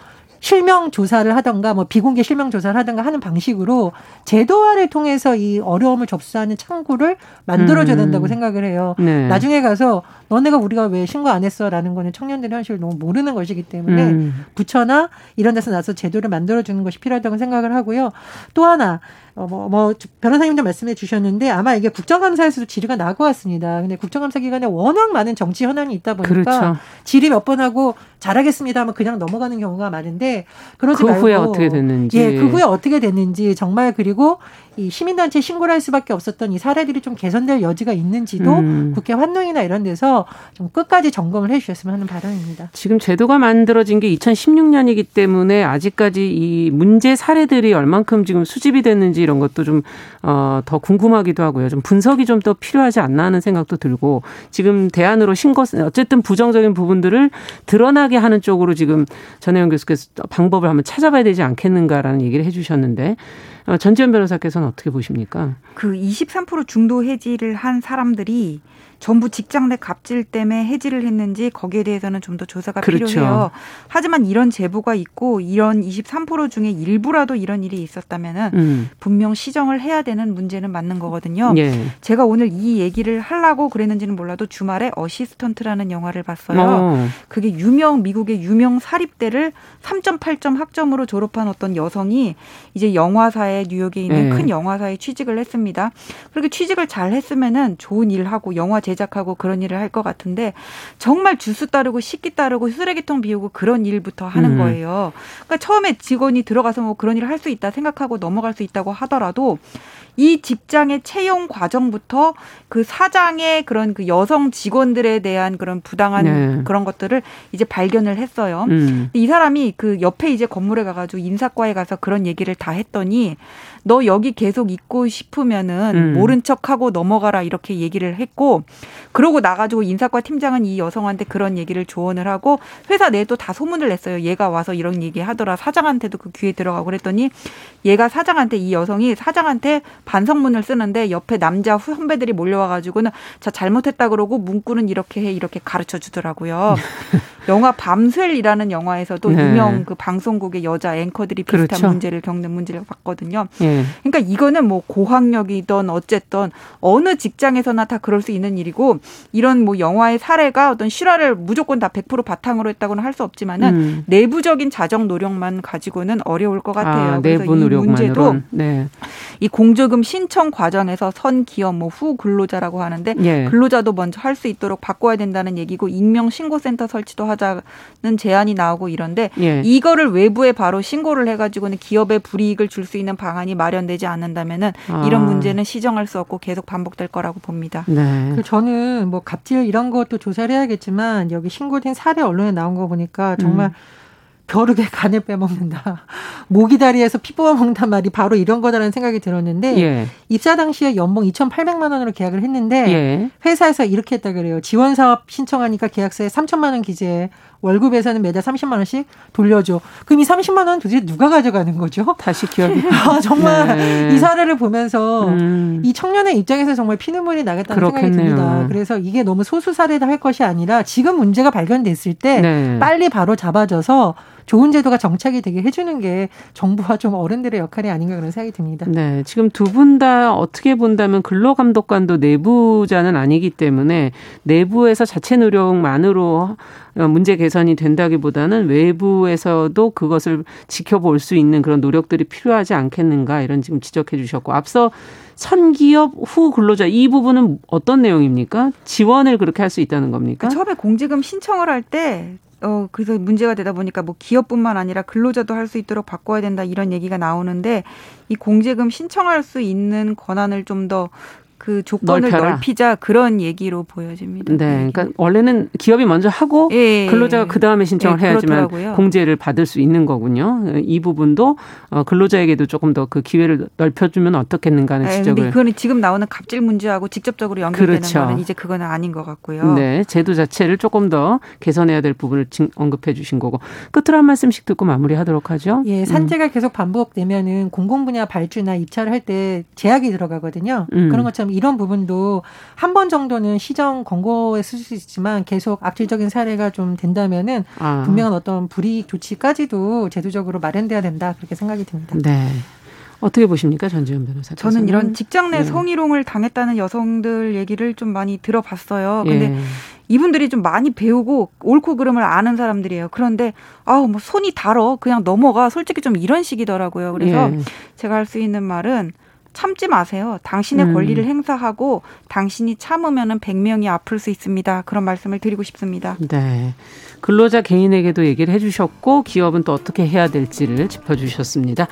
실명 조사를 하던가 뭐 비공개 실명 조사를 하던가 하는 방식으로 제도화를 통해서 이 어려움을 접수하는 창구를 만들어줘야 된다고 음. 생각을 해요. 네. 나중에 가서 너네가 우리가 왜 신고 안 했어라는 거는 청년들의 현실을 너무 모르는 것이기 때문에 음. 부처나 이런 데서 나서 제도를 만들어주는 것이 필요하다고 생각을 하고요. 또 하나 어, 뭐, 뭐, 변호사님도 말씀해 주셨는데 아마 이게 국정감사에서도 질의가 나고 왔습니다. 근데 국정감사 기간에 워낙 많은 정치 현안이 있다 보니까 그렇죠. 질의 몇 번 하고 잘하겠습니다 하면 그냥 넘어가는 경우가 많은데 그러지 그 말고 후에 어떻게 됐는지 예, 그 후에 어떻게 됐는지 정말 그리고 이 시민단체 신고를 할 수밖에 없었던 이 사례들이 좀 개선될 여지가 있는지도 음. 국회 환노위나 이런 데서 좀 끝까지 점검을 해 주셨으면 하는 바람입니다. 지금 제도가 만들어진 게 2016년이기 때문에 아직까지 이 문제 사례들이 얼만큼 지금 수집이 됐는지 이런 것도 좀 어, 더 궁금하기도 하고요. 좀 분석이 좀 더 필요하지 않나 하는 생각도 들고 지금 대안으로 신고 어쨌든 부정적인 부분들을 드러나게 하는 쪽으로 지금 전혜영 교수께서 방법을 한번 찾아봐야 되지 않겠는가라는 얘기를 해주셨는데 어, 전지현 변호사께서는 어떻게 보십니까? 그 23% 중도 해지를 한 사람들이 전부 직장 내 갑질 때문에 해지를 했는지 거기에 대해서는 좀 더 조사가 그렇죠. 필요해요. 하지만 이런 제보가 있고 이런 23% 중에 일부라도 이런 일이 있었다면은 음. 분명 시정을 해야 되는 문제는 맞는 거거든요. 예. 제가 오늘 이 얘기를 하려고 그랬는지는 몰라도 주말에 어시스턴트라는 영화를 봤어요. 어. 그게 유명 미국의 유명 사립대를 3.8점 학점으로 졸업한 어떤 여성이 이제 영화사에 뉴욕에 있는 예. 큰 영화사에 취직을 했습니다. 그렇게 취직을 잘 했으면은 좋은 일 하고 영화 제 제작하고 그런 일을 할 것 같은데 정말 주스 따르고 식기 따르고 쓰레기통 비우고 그런 일부터 하는 음. 거예요. 그러니까 처음에 직원이 들어가서 뭐 그런 일을 할 수 있다 생각하고 넘어갈 수 있다고 하더라도 이 직장의 채용 과정부터 그 사장의 그런 그 여성 직원들에 대한 그런 부당한 네. 그런 것들을 이제 발견을 했어요. 음. 이 사람이 그 옆에 이제 건물에 가가지고 인사과에 가서 그런 얘기를 다 했더니 너 여기 계속 있고 싶으면은 음. 모른 척하고 넘어가라 이렇게 얘기를 했고 그러고 나가지고 인사과 팀장은 이 여성한테 그런 얘기를 조언을 하고 회사 내도 다 소문을 냈어요. 얘가 와서 이런 얘기 하더라. 사장한테도 그 귀에 들어가고 그랬더니 얘가 사장한테 이 여성이 사장한테 반성문을 쓰는데 옆에 남자 선배들이 몰려와가지고는 자 잘못했다 그러고 문구는 이렇게 해 이렇게 가르쳐 주더라고요. [LAUGHS] 영화 밤셀이라는 영화에서도 네. 유명 그 방송국의 여자 앵커들이 비슷한 그렇죠. 문제를 겪는 문제를 봤거든요. 네. 그러니까 이거는 뭐 고학력이든 어쨌든 어느 직장에서나 다 그럴 수 있는 일이고 이런 뭐 영화의 사례가 어떤 실화를 무조건 다 100% 바탕으로 했다고는 할 수 없지만은 음. 내부적인 자정 노력만 가지고는 어려울 것 같아요. 아, 그래서 이 문제도 네. 이 공조금 신청 과정에서 선 기업 뭐 후 근로자라고 하는데 예. 근로자도 먼저 할 수 있도록 바꿔야 된다는 얘기고 익명 신고센터 설치도 하자는 제안이 나오고 이런데 예. 이거를 외부에 바로 신고를 해가지고는 기업에 불이익을 줄 수 있는 방안이 마련되지 않는다면은 아. 이런 문제는 시정할 수 없고 계속 반복될 거라고 봅니다. 네. 저는 뭐 갑질 이런 것도 조사를 해야겠지만 여기 신고된 사례 언론에 나온 거 보니까 정말 음. 벼룩에 간을 빼먹는다. [LAUGHS] 모기 다리에서 피 뽑아먹는단 말이 바로 이런 거다라는 생각이 들었는데 예. 입사 당시에 연봉 2,800만 원으로 계약을 했는데 예. 회사에서 이렇게 했다 그래요. 지원 사업 신청하니까 계약서에 3천만 원 기재해 월급에서는 매달 30만 원씩 돌려줘. 그럼 이 30만 원 도대체 누가 가져가는 거죠? 다시 기업이. [LAUGHS] 아, 정말 네. 이 사례를 보면서 음. 이 청년의 입장에서 정말 피눈물이 나겠다는 그렇겠네요. 생각이 듭니다. 그래서 이게 너무 소수 사례다 할 것이 아니라 지금 문제가 발견됐을 때 네. 빨리 바로 잡아줘서 좋은 제도가 정착이 되게 해주는 게 정부와 좀 어른들의 역할이 아닌가 그런 생각이 듭니다. 네, 지금 두 분 다 어떻게 본다면 근로감독관도 내부자는 아니기 때문에 내부에서 자체 노력만으로 문제 개선이 된다기보다는 외부에서도 그것을 지켜볼 수 있는 그런 노력들이 필요하지 않겠는가 이런 지금 지적해 주셨고 앞서 선기업 후 근로자 이 부분은 어떤 내용입니까? 지원을 그렇게 할 수 있다는 겁니까? 처음에 공제금 신청을 할 때 어, 그래서 문제가 되다 보니까 뭐 기업뿐만 아니라 근로자도 할 수 있도록 바꿔야 된다 이런 얘기가 나오는데 이 공제금 신청할 수 있는 권한을 좀 더 그 조건을 넓혀라. 넓히자 그런 얘기로 보여집니다. 네, 그러니까 원래는 기업이 먼저 하고 예, 예 근로자가 그 다음에 신청을 예, 해야지만 그렇더라고요. 공제를 받을 수 있는 거군요. 이 부분도 어, 근로자에게도 조금 더 그 기회를 넓혀주면 어떻겠는가 하는 예, 지적을. 그거는 지금 나오는 갑질 문제하고 직접적으로 연결되는 그렇죠. 거는 이제 그건 아닌 것 같고요. 네, 제도 자체를 조금 더 개선해야 될 부분을 언급해 주신 거고 끝으로 한 말씀씩 듣고 마무리하도록 하죠. 예, 산재가 음. 계속 반복되면은 공공 분야 발주나 입찰을 할 때 제약이 들어가거든요. 음. 그런 것처럼 이런 부분도 한 번 정도는 시정 권고에 쓸 수 있지만 계속 악질적인 사례가 좀 된다면은 아. 분명한 어떤 불이익 조치까지도 제도적으로 마련돼야 된다 그렇게 생각이 듭니다. 네. 어떻게 보십니까 전지현 변호사? 저는 이런 직장 내 네. 성희롱을 당했다는 여성들 얘기를 좀 많이 들어봤어요. 근데 예. 이분들이 좀 많이 배우고 옳고 그름을 아는 사람들이에요. 그런데 아우 뭐 손이 달어 그냥 넘어가 솔직히 좀 이런 식이더라고요. 그래서 예. 제가 할 수 있는 말은 참지 마세요. 당신의 음. 권리를 행사하고 당신이 참으면은 100명이 아플 수 있습니다. 그런 말씀을 드리고 싶습니다. 네. 근로자 개인에게도 얘기를 해 주셨고 기업은 또 어떻게 해야 될지를 짚어 주셨습니다.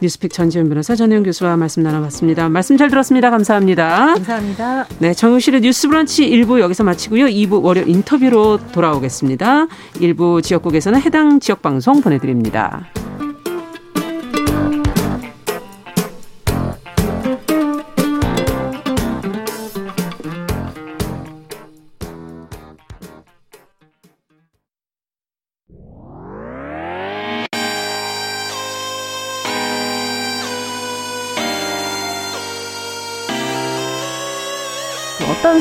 뉴스픽 전지현 변호사 전혜영 교수와 말씀 나눠봤습니다. 말씀 잘 들었습니다. 감사합니다. 감사합니다. 네, 정유실의 뉴스 브런치 1부 여기서 마치고요. 2부 월요 인터뷰로 돌아오겠습니다. 일부 지역국에서는 해당 지역 방송 보내 드립니다.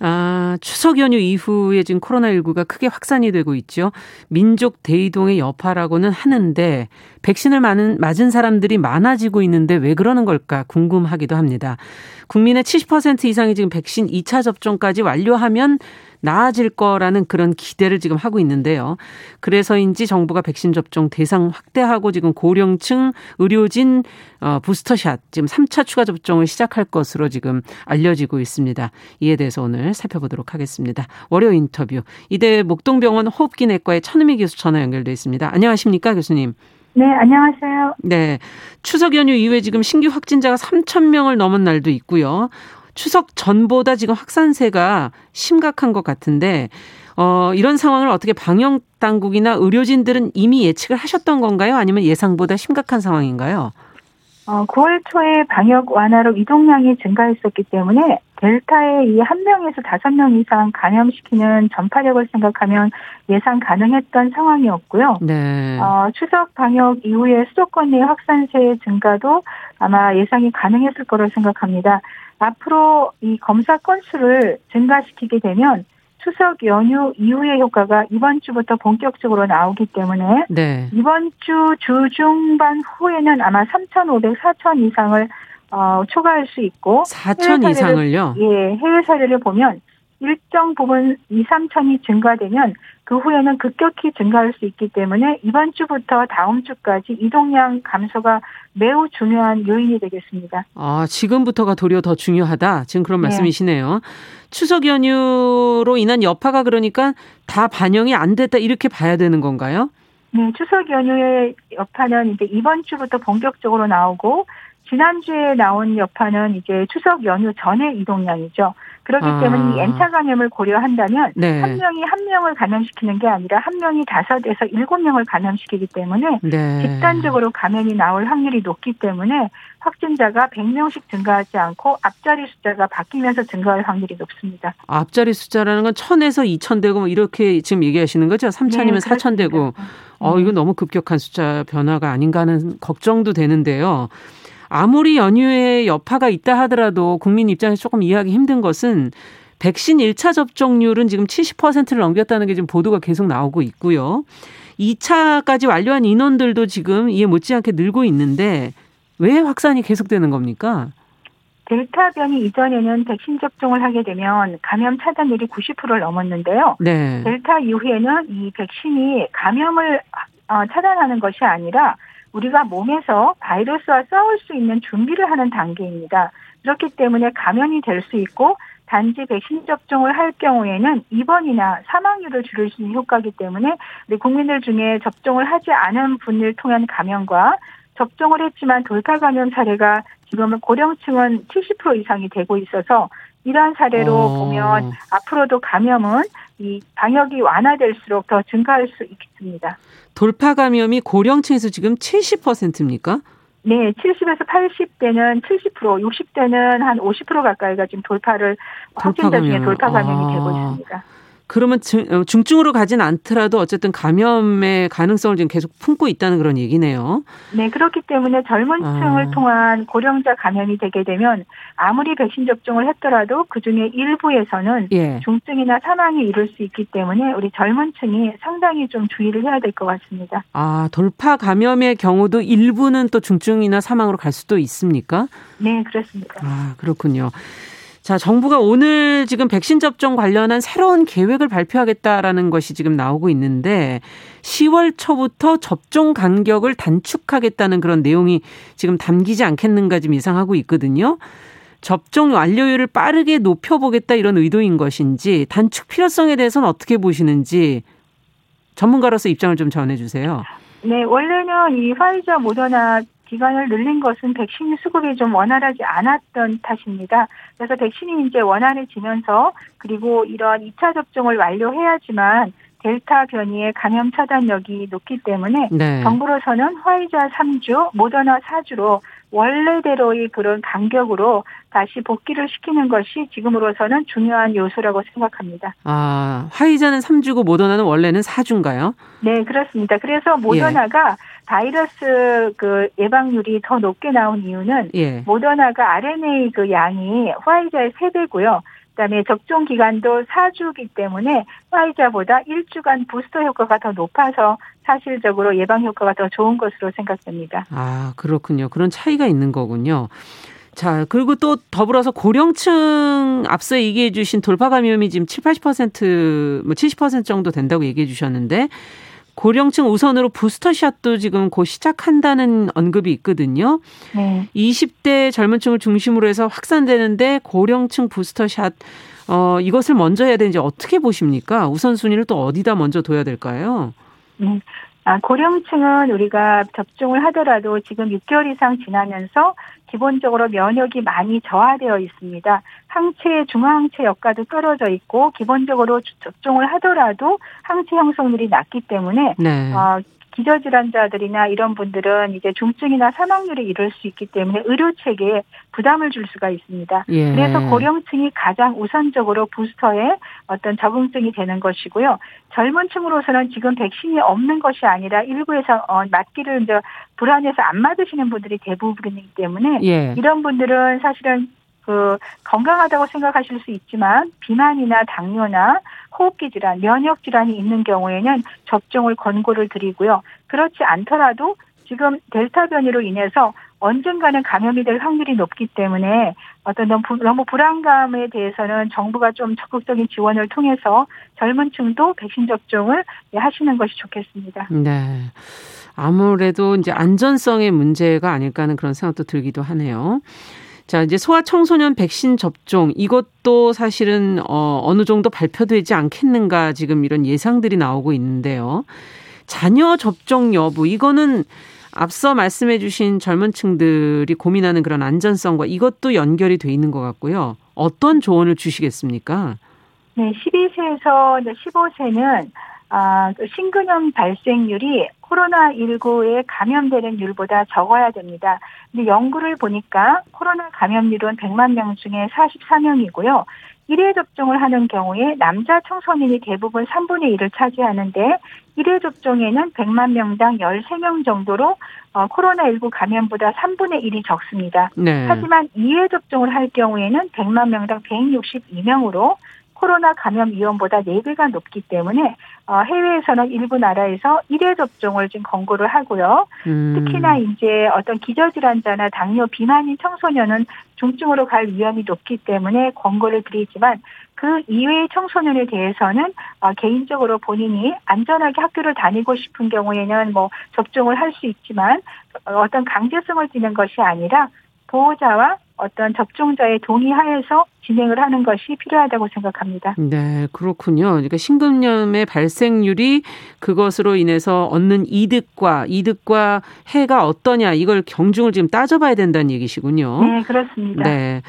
아, 추석 연휴 이후에 지금 코로나19가 크게 확산이 되고 있죠. 민족 대이동의 여파라고는 하는데 백신을 맞은, 맞은 사람들이 많아지고 있는데 왜 그러는 걸까 궁금하기도 합니다. 국민의 70% 이상이 지금 백신 2차 접종까지 완료하면 나아질 거라는 그런 기대를 지금 하고 있는데요. 그래서인지 정부가 백신 접종 대상 확대하고 지금 고령층 의료진 어, 부스터샷 지금 3차 추가 접종을 시작할 것으로 지금 알려지고 있습니다. 이에 대해서 오늘 살펴보도록 하겠습니다. 월요 인터뷰 이대 목동병원 호흡기 내과의 천은미 교수 전화 연결돼 있습니다. 안녕하십니까 교수님. 네, 안녕하세요. 네. 추석 연휴 이후에 지금 신규 확진자가 3천 명을 넘은 날도 있고요. 추석 전보다 지금 확산세가 심각한 것 같은데 어, 이런 상황을 어떻게 방역 당국이나 의료진들은 이미 예측을 하셨던 건가요? 아니면 예상보다 심각한 상황인가요? 어, 9월 초에 방역 완화로 이동량이 증가했었기 때문에 델타의 이 한 명에서 다섯 명 이상 감염시키는 전파력을 생각하면 예상 가능했던 상황이었고요. 네. 어, 추석 방역 이후에 수도권 내 확산세 증가도 아마 예상이 가능했을 거로 생각합니다. 앞으로 이 검사 건수를 증가시키게 되면 추석 연휴 이후의 효과가 이번 주부터 본격적으로 나오기 때문에 네. 이번 주 주중반 후에는 아마 3,500, 4,000 이상을 어, 초과할 수 있고 4천 이상을요? 예, 해외 사례를 보면 일정 부분 2, 3천이 증가되면 그 후에는 급격히 증가할 수 있기 때문에 이번 주부터 다음 주까지 이동량 감소가 매우 중요한 요인이 되겠습니다. 아, 지금부터가 도리어 더 중요하다. 지금 그런 네. 말씀이시네요. 추석 연휴로 인한 여파가 그러니까 다 반영이 안 됐다 이렇게 봐야 되는 건가요? 네, 추석 연휴의 여파는 이제 이번 주부터 본격적으로 나오고 지난주에 나온 여파는 이제 추석 연휴 전의 이동량이죠. 그렇기 아. 때문에 이 N차 감염을 고려한다면 네. 한 명이 한 명을 감염시키는 게 아니라 한 명이 다섯에서 일곱 명을 감염시키기 때문에 네. 집단적으로 감염이 나올 확률이 높기 때문에 확진자가 100명씩 증가하지 않고 앞자리 숫자가 바뀌면서 증가할 확률이 높습니다. 앞자리 숫자라는 건 1000에서 2000 되고 뭐 이렇게 지금 얘기하시는 거죠? 3000이면 네, 4000 되고. 어, 이거 너무 급격한 숫자 변화가 아닌가 하는 걱정도 되는데요. 아무리 연휴에 여파가 있다 하더라도 국민 입장에서 조금 이해하기 힘든 것은 백신 1차 접종률은 지금 70%를 넘겼다는 게 지금 보도가 계속 나오고 있고요. 2차까지 완료한 인원들도 지금 이에 못지않게 늘고 있는데 왜 확산이 계속되는 겁니까? 델타 변이 이전에는 백신 접종을 하게 되면 감염 차단율이 90%를 넘었는데요. 네. 델타 이후에는 이 백신이 감염을 어, 차단하는 것이 아니라 우리가 몸에서 바이러스와 싸울 수 있는 준비를 하는 단계입니다. 그렇기 때문에 감염이 될 수 있고 단지 백신 접종을 할 경우에는 입원이나 사망률을 줄일 수 있는 효과이기 때문에 우리 국민들 중에 접종을 하지 않은 분을 통한 감염과 접종을 했지만 돌파 감염 사례가 지금은 고령층은 70% 이상이 되고 있어서 이러한 사례로 어. 보면 앞으로도 감염은 이 방역이 완화될수록 더 증가할 수 있습니다. 돌파 감염이 고령층에서 지금 70%입니까? 네, 70에서 80대는 70%, 60대는 한 50% 가까이가 지금 돌파를 확진자 중에 돌파 감염이 아. 되고 있습니다. 그러면 어, 중증으로 가진 않더라도 어쨌든 감염의 가능성을 지금 계속 품고 있다는 그런 얘기네요. 네, 그렇기 때문에 젊은 층을 아. 통한 고령자 감염이 되게 되면 아무리 백신 접종을 했더라도 그 중에 일부에서는 예. 중증이나 사망이 이룰 수 있기 때문에 우리 젊은 층이 상당히 좀 주의를 해야 될 것 같습니다. 아, 돌파 감염의 경우도 일부는 또 중증이나 사망으로 갈 수도 있습니까? 네, 그렇습니다. 아, 그렇군요. 자, 정부가 오늘 지금 백신 접종 관련한 새로운 계획을 발표하겠다라는 것이 지금 나오고 있는데 10월 초부터 접종 간격을 단축하겠다는 그런 내용이 지금 담기지 않겠는가 지금 예상하고 있거든요. 접종 완료율을 빠르게 높여보겠다 이런 의도인 것인지 단축 필요성에 대해서는 어떻게 보시는지 전문가로서 입장을 좀 전해주세요. 네, 원래는 이 화이자 모더나 기간을 늘린 것은 백신 수급이 좀 원활하지 않았던 탓입니다. 그래서 백신이 이제 원활해지면서 그리고 이런 2차 접종을 완료해야지만 델타 변이의 감염 차단력이 높기 때문에 네. 정부로서는 화이자 3주, 모더나 4주로 원래대로의 그런 간격으로 다시 복귀를 시키는 것이 지금으로서는 중요한 요소라고 생각합니다. 아, 화이자는 3주고 모더나는 원래는 4주인가요? 네, 그렇습니다. 그래서 모더나가 예. 바이러스 그 예방률이 더 높게 나온 이유는 예. 모더나가 RNA 그 양이 화이자의 3배고요. 그다음에 접종 기간도 4주기 때문에 화이자보다 1주간 부스터 효과가 더 높아서 사실적으로 예방 효과가 더 좋은 것으로 생각됩니다. 아, 그렇군요. 그런 차이가 있는 거군요. 자, 그리고 또 더불어서 고령층 앞서 얘기해 주신 돌파 감염이 지금 7, 80%, 뭐70% 정도 된다고 얘기해 주셨는데 고령층 우선으로 부스터샷도 지금 곧 시작한다는 언급이 있거든요. 네. 20대 젊은 층을 중심으로 해서 확산되는데 고령층 부스터샷 어, 이것을 먼저 해야 되는지 어떻게 보십니까? 우선순위를 또 어디다 먼저 둬야 될까요? 네. 아, 고령층은 우리가 접종을 하더라도 지금 6개월 이상 지나면서 기본적으로 면역이 많이 저하되어 있습니다. 항체, 중화항체 역과도 떨어져 있고 기본적으로 접종을 하더라도 항체 형성률이 낮기 때문에 네. 어, 기저질환자들이나 이런 분들은 이제 중증이나 사망률이 이룰 수 있기 때문에 의료 체계에 부담을 줄 수가 있습니다. 예. 그래서 고령층이 가장 우선적으로 부스터에 어떤 적응증이 되는 것이고요. 젊은 층으로서는 지금 백신이 없는 것이 아니라 일부에서 어, 맞기를 이제 불안해서 안 맞으시는 분들이 대부분이기 때문에 예. 이런 분들은 사실은 그 건강하다고 생각하실 수 있지만 비만이나 당뇨나 호흡기 질환, 면역 질환이 있는 경우에는 접종을 권고를 드리고요. 그렇지 않더라도 지금 델타 변이로 인해서 언젠가는 감염이 될 확률이 높기 때문에 어떤 너무 불안감에 대해서는 정부가 좀 적극적인 지원을 통해서 젊은 층도 백신 접종을 하시는 것이 좋겠습니다. 네. 아무래도 이제 안전성의 문제가 아닐까 하는 그런 생각도 들기도 하네요. 자, 이제 소아 청소년 백신 접종 이것도 사실은 어 어느 정도 발표되지 않겠는가 지금 이런 예상들이 나오고 있는데요. 자녀 접종 여부 이거는 앞서 말씀해 주신 젊은 층들이 고민하는 그런 안전성과 이것도 연결이 돼 있는 것 같고요. 어떤 조언을 주시겠습니까? 네, 12세에서 15세는 아, 그 신근염 발생률이 코로나19에 감염되는 율보다 적어야 됩니다. 근데 연구를 보니까 코로나 감염률은 100만 명 중에 44명이고요. 1회 접종을 하는 경우에 남자 청소년이 대부분 3분의 1을 차지하는데 1회 접종에는 100만 명당 13명 정도로 어, 코로나19 감염보다 3분의 1이 적습니다. 네. 하지만 2회 접종을 할 경우에는 100만 명당 162명으로 코로나 감염 위험보다 4배가 높기 때문에 어, 해외에서는 일부 나라에서 1회 접종을 지금 권고를 하고요. 음. 특히나 이제 어떤 기저질환자나 당뇨 비만인 청소년은 중증으로 갈 위험이 높기 때문에 권고를 드리지만 그 이외의 청소년에 대해서는 어, 개인적으로 본인이 안전하게 학교를 다니고 싶은 경우에는 뭐 접종을 할 수 있지만 어떤 강제성을 띠는 것이 아니라 보호자와 어떤 접종자의 동의하에서 진행을 하는 것이 필요하다고 생각합니다. 네, 그렇군요. 그러니까 신근염의 발생률이 그것으로 인해서 얻는 이득과 이득과 해가 어떠냐 이걸 경중을 지금 따져봐야 된다는 얘기시군요. 네, 그렇습니다. 네.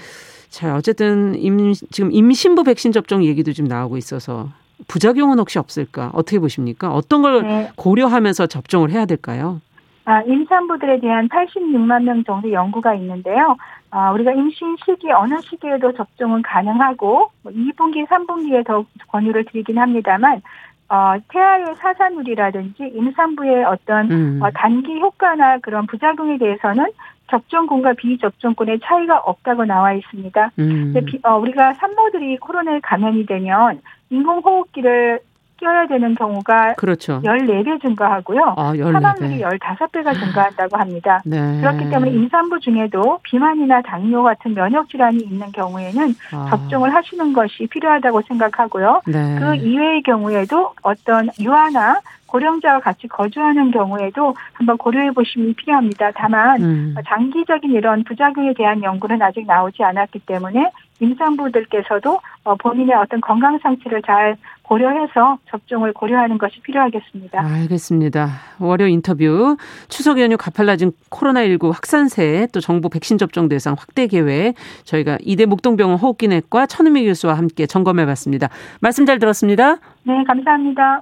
자, 어쨌든 임, 지금 임신부 백신 접종 얘기도 좀 나오고 있어서 부작용은 혹시 없을까? 어떻게 보십니까? 어떤 걸 네. 고려하면서 접종을 해야 될까요? 아, 임산부들에 대한 86만 명 정도 연구가 있는데요. 아, 우리가 임신 시기 어느 시기에도 접종은 가능하고 2분기, 뭐 3분기에 더 권유를 드리긴 합니다만 어, 태아의 사산물이라든지 임산부의 어떤 음. 어, 단기 효과나 그런 부작용에 대해서는 접종군과 비접종군의 차이가 없다고 나와 있습니다. 음. 비, 어, 우리가 산모들이 코로나에 감염이 되면 인공호흡기를 껴야 되는 경우가 그렇죠. 14배 증가하고요. 아, 사망률이 15배가 증가한다고 합니다. 네. 그렇기 때문에 임산부 중에도 비만이나 당뇨 같은 면역 질환이 있는 경우에는 아. 접종을 하시는 것이 필요하다고 생각하고요. 네. 그 이외의 경우에도 어떤 유아나 고령자와 같이 거주하는 경우에도 한번 고려해 보시면 필요합니다. 다만 음. 장기적인 이런 부작용에 대한 연구는 아직 나오지 않았기 때문에 임산부들께서도 어, 본인의 어떤 건강 상태를 잘 고려해서 접종을 고려하는 것이 필요하겠습니다. 알겠습니다. 월요 인터뷰 추석 연휴 가팔라진 코로나19 확산세 또 정부 백신 접종 대상 확대 계획 저희가 이대 목동병원 호흡기내과 천은미 교수와 함께 점검해 봤습니다. 말씀 잘 들었습니다. 네, 감사합니다.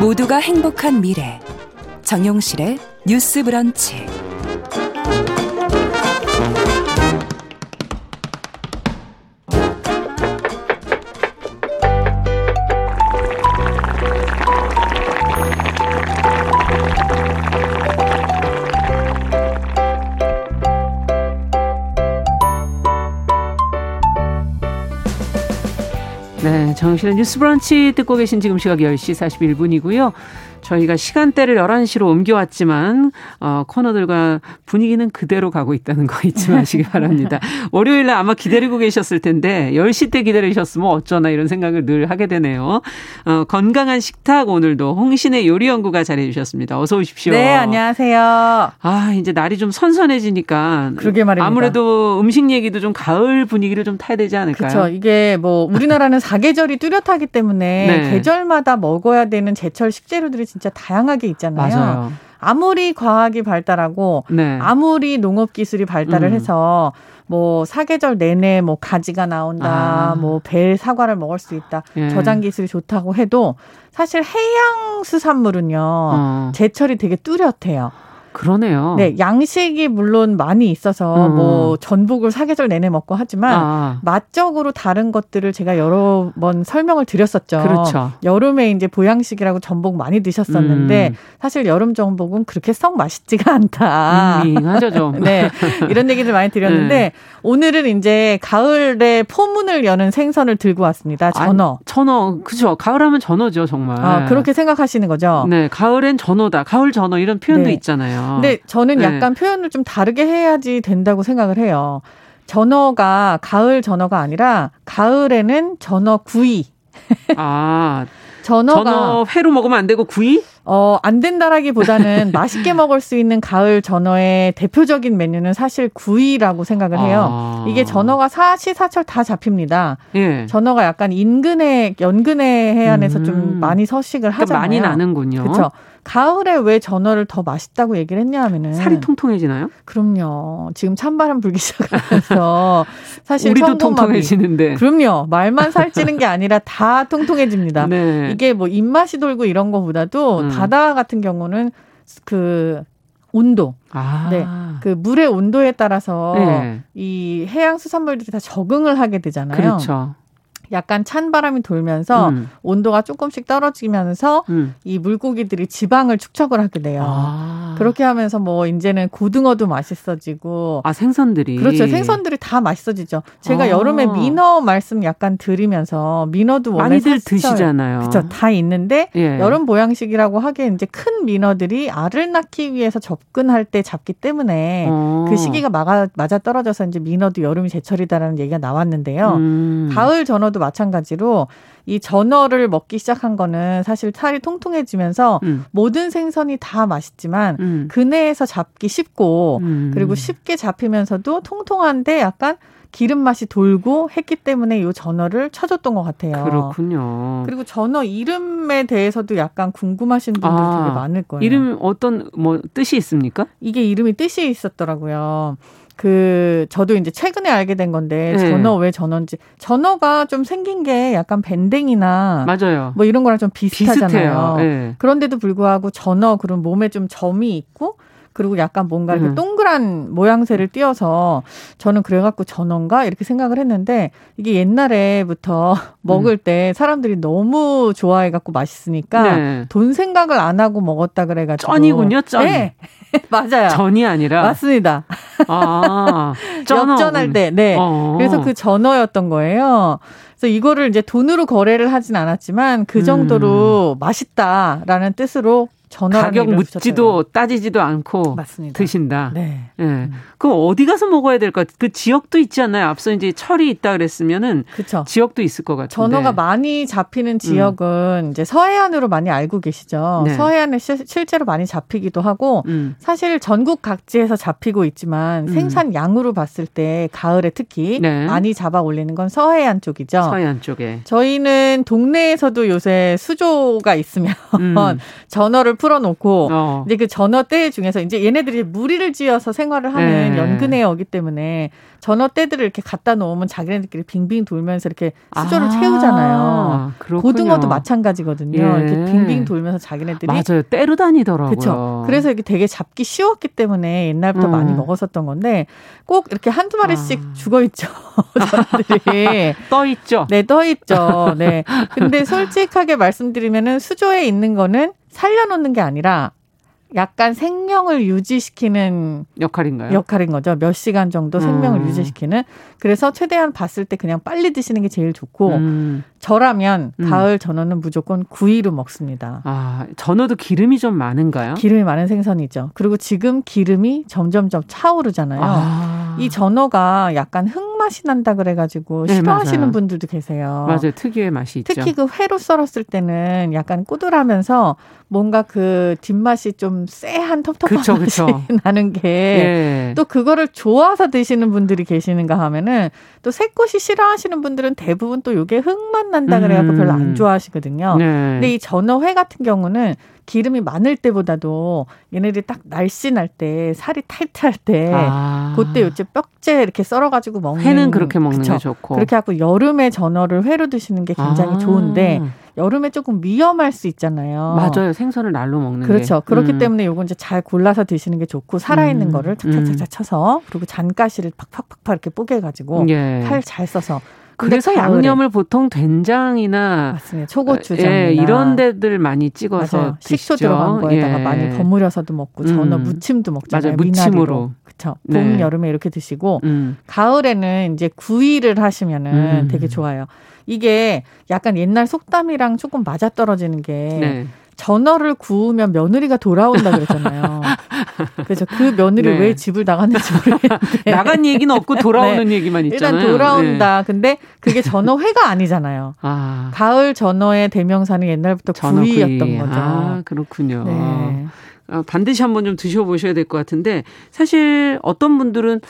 모두가 행복한 미래 정용실의 뉴스 브런치 네, 정실의 뉴스 브런치 듣고 계신 지금 시각 10시 41분이고요. 저희가 시간대를 11시로 옮겨왔지만 어, 코너들과 분위기는 그대로 가고 있다는 거 잊지 마시기 [LAUGHS] 바랍니다. 월요일에 아마 기다리고 계셨을 텐데 10시 때 기다리셨으면 어쩌나 이런 생각을 늘 하게 되네요. 어, 건강한 식탁 오늘도 홍신의 요리 연구가 잘해 주셨습니다. 어서 오십시오. 네, 안녕하세요. 아, 이제 날이 좀 선선해지니까 그러게 말입니다. 아무래도 음식 얘기도 좀 가을 분위기를 좀 타야 되지 않을까요? 그렇죠. 이게 뭐 우리나라는 사계절이 뚜렷하기 때문에 네. 계절마다 먹어야 되는 제철 식재료들이 진짜 다양하게 있잖아요. 맞아요. 아무리 과학이 발달하고 네. 아무리 농업 기술이 발달을 음. 해서 뭐 사계절 내내 뭐 가지가 나온다, 아. 뭐벨 사과를 먹을 수 있다, 예. 저장 기술이 좋다고 해도 사실 해양 수산물은요 어. 제철이 되게 뚜렷해요. 그러네요. 네, 양식이 물론 많이 있어서 음. 뭐 전복을 사계절 내내 먹고 하지만 아. 맛적으로 다른 것들을 제가 여러 번 설명을 드렸었죠. 그렇죠. 여름에 이제 보양식이라고 전복 많이 드셨었는데 음. 사실 여름 전복은 그렇게 썩 맛있지가 않다. 밍하죠 좀. [LAUGHS] 네, 이런 얘기를 많이 드렸는데 네. 오늘은 이제 가을에 포문을 여는 생선을 들고 왔습니다. 전어. 아, 전어, 그죠. 가을하면 전어죠 정말. 아, 그렇게 생각하시는 거죠? 네, 가을엔 전어다. 가을 전어 이런 표현도 네. 있잖아요. 근데 저는 네. 약간 네. 표현을 좀 다르게 해야지 된다고 생각을 해요. 전어가 가을 전어가 아니라 가을에는 전어 구이. 아, 전어가 전어 회로 먹으면 안 되고 구이? 어, 안 된다라기보다는 [LAUGHS] 맛있게 먹을 수 있는 가을 전어의 대표적인 메뉴는 사실 구이라고 생각을 해요. 아. 이게 전어가 사시사철 다 잡힙니다. 예. 전어가 약간 인근해 연근해 해안에서 음. 좀 많이 서식을 그러니까 하잖아요. 많이 나는군요. 그렇죠. 가을에 왜 전어를 더 맛있다고 얘기를 했냐 하면은 살이 통통해지나요? 그럼요. 지금 찬바람 불기 시작하면서 [LAUGHS] 사실 우리도 통통해지는데. 그럼요. 말만 살찌는 게 아니라 다 통통해집니다. [LAUGHS] 네. 이게 뭐 입맛이 돌고 이런 거보다도 음. 바다 같은 경우는 그 온도. 아. 네. 그 물의 온도에 따라서 네. 이 해양 수산물들이 다 적응을 하게 되잖아요. 그렇죠. 약간 찬 바람이 돌면서 음. 온도가 조금씩 떨어지면서 음. 이 물고기들이 지방을 축적을 하게 돼요. 아. 그렇게 하면서 뭐 이제는 고등어도 맛있어지고 아 생선들이 그렇죠. 생선들이 다 맛있어지죠. 제가 아. 여름에 민어 말씀 약간 드리면서 민어도 원래 많이들 드시잖아요. 그렇죠. 다 있는데 예. 여름 보양식이라고 하기에 이제 큰 민어들이 알을 낳기 위해서 접근할 때 잡기 때문에 어. 그 시기가 맞아, 맞아 떨어져서 이제 민어도 여름이 제철이다라는 얘기가 나왔는데요. 음. 가을 전어도 경우도 마찬가지로 이 전어를 먹기 시작한 거는 사실 살이 통통해지면서 음. 모든 생선이 다 맛있지만 음. 그네에서 잡기 쉽고 음. 그리고 쉽게 잡히면서도 통통한데 약간 기름 맛이 돌고 했기 때문에 이 전어를 쳐줬던 것 같아요. 그렇군요. 그리고 전어 이름에 대해서도 약간 궁금하신 분들 아, 되게 많을 거예요. 이름 어떤 뭐 뜻이 있습니까? 이게 이름이 뜻이 있었더라고요. 그 저도 이제 최근에 알게 된 건데 네. 전어 왜 전어인지 전어가 좀 생긴 게 약간 밴댕이나 맞아요. 뭐 이런 거랑 좀 비슷하잖아요. 네. 그런데도 불구하고 전어 그런 몸에 좀 점이 있고 그리고 약간 뭔가 음. 동그란 모양새를 띄어서 저는 그래갖고 전어인가 이렇게 생각을 했는데 이게 옛날에부터 [LAUGHS] 먹을 음. 때 사람들이 너무 좋아해갖고 맛있으니까 네. 돈 생각을 안 하고 먹었다 그래가지고 쩐이군요, 쩐. 네. [LAUGHS] 맞아요. 전이 아니라 맞습니다. 아, [LAUGHS] 역전할 때, 네. 어. 그래서 그 전어였던 거예요. 그래서 이거를 이제 돈으로 거래를 하진 않았지만 그 정도로 음. 맛있다라는 뜻으로 가격 묻지도 따지지도 않고 맞습니다. 드신다. 네. 예. 음. 그럼 어디 가서 먹어야 될까? 그 지역도 있지 않나요? 앞서 이제 철이 있다 그랬으면은 그쵸. 지역도 있을 것 같은데. 전어가 많이 잡히는 지역은 음. 이제 서해안으로 많이 알고 계시죠. 네. 서해안에 시, 실제로 많이 잡히기도 하고 음. 사실 전국 각지에서 잡히고 있지만 음. 생산량으로 봤을 때 가을에 특히 네. 많이 잡아 올리는 건 서해안 쪽이죠. 서해안 쪽에. 저희는 동네에서도 요새 수조가 있으면 음. [LAUGHS] 전어를 풀어놓고 어. 이제 그 전어 때 중에서 이제 얘네들이 무리를 지어서 생활을 하는 네. 연근해 어기 때문에 전어 떼들을 이렇게 갖다 놓으면 자기네들끼리 빙빙 돌면서 이렇게 수조를 아, 채우잖아요. 그렇군요. 고등어도 마찬가지거든요. 예. 이렇게 빙빙 돌면서 자기네들이 맞아요. 때로 다니더라고요. 그렇죠. 그래서 이게 되게 잡기 쉬웠기 때문에 옛날부터 음. 많이 먹었었던 건데 꼭 이렇게 한두 마리씩 아. 죽어 있죠. [LAUGHS] 전어들이 [LAUGHS] 떠 있죠. 네, 떠 있죠. 네. 근데 솔직하게 말씀드리면은 수조에 있는 거는 살려놓는 게 아니라 약간 생명을 유지시키는 역할인가요? 역할인 거죠. 몇 시간 정도 생명을 음. 유지시키는. 그래서 최대한 봤을 때 그냥 빨리 드시는 게 제일 좋고 음. 저라면 음. 가을 전어는 무조건 구이로 먹습니다. 아, 전어도 기름이 좀 많은가요? 기름이 많은 생선이죠. 그리고 지금 기름이 점점점 차오르잖아요. 아. 이 전어가 약간 흙 맛이 난다 그래가지고 네, 싫어하시는 맞아요. 분들도 계세요. 맞아요. 특유의 맛이 있죠. 특히 그 회로 썰었을 때는 약간 꾸들하면서 뭔가 그 뒷맛이 좀 쎄한 텁텁한 그쵸, 맛이 그쵸. [LAUGHS] 나는 게또 예. 그거를 좋아서 드시는 분들이 계시는가 하면은 또 새꽃이 싫어하시는 분들은 대부분 또 요게 흙맛 난다 그래갖고 음. 별로 안 음. 좋아하시거든요. 네. 근데 이 전어회 같은 경우는 기름이 많을 때보다도 얘네들이 딱 날씬할 때 살이 타이트할 때 아. 그때 요새 뼈째 이렇게 썰어가지고 먹는 회는 그렇게 먹는 그쵸? 게 좋고 그렇게 하고 여름에 전어를 회로 드시는 게 굉장히 아. 좋은데 여름에 조금 위험할 수 있잖아요. 맞아요. 생선을 날로 먹는 그렇죠. 게. 그렇기 음. 때문에 요건 이제 잘 골라서 드시는 게 좋고 살아있는 음. 거를 착착착착 음. 쳐서 그리고 잔가시를 팍팍팍팍 이렇게 뽀개 가지고 예. 살잘 써서 그래서 양념을 보통 된장이나 맞습니다. 초고추장 예, 이런 데들 많이 찍어서 맞아요. 식초 들어간 거에다가 예. 많이 버무려서도 먹고 전어 음. 무침도 먹잖아요. 맞아요. 무침으로. 그렇죠. 봄 네. 여름에 이렇게 드시고 음. 가을에는 이제 구이를 하시면은 음. 되게 좋아요. 이게 약간 옛날 속담이랑 조금 맞아떨어지는 게 네. 전어를 구우면 며느리가 돌아온다 그랬잖아요. [LAUGHS] 그래서 그 며느리 네. 왜 집을 나갔는지 모르겠는데 나간 얘기는 없고 돌아오는 네. 얘기만 있잖아요. 일단 돌아온다. 네. 근데 그게 전어회가 아니잖아요. 아. 가을 전어의 대명사는 옛날부터 전어 구이였던 구이. 거죠. 아, 그렇군요. 네. 어, 반드시 한번 좀 드셔보셔야 될 것 같은데 사실 어떤 분들은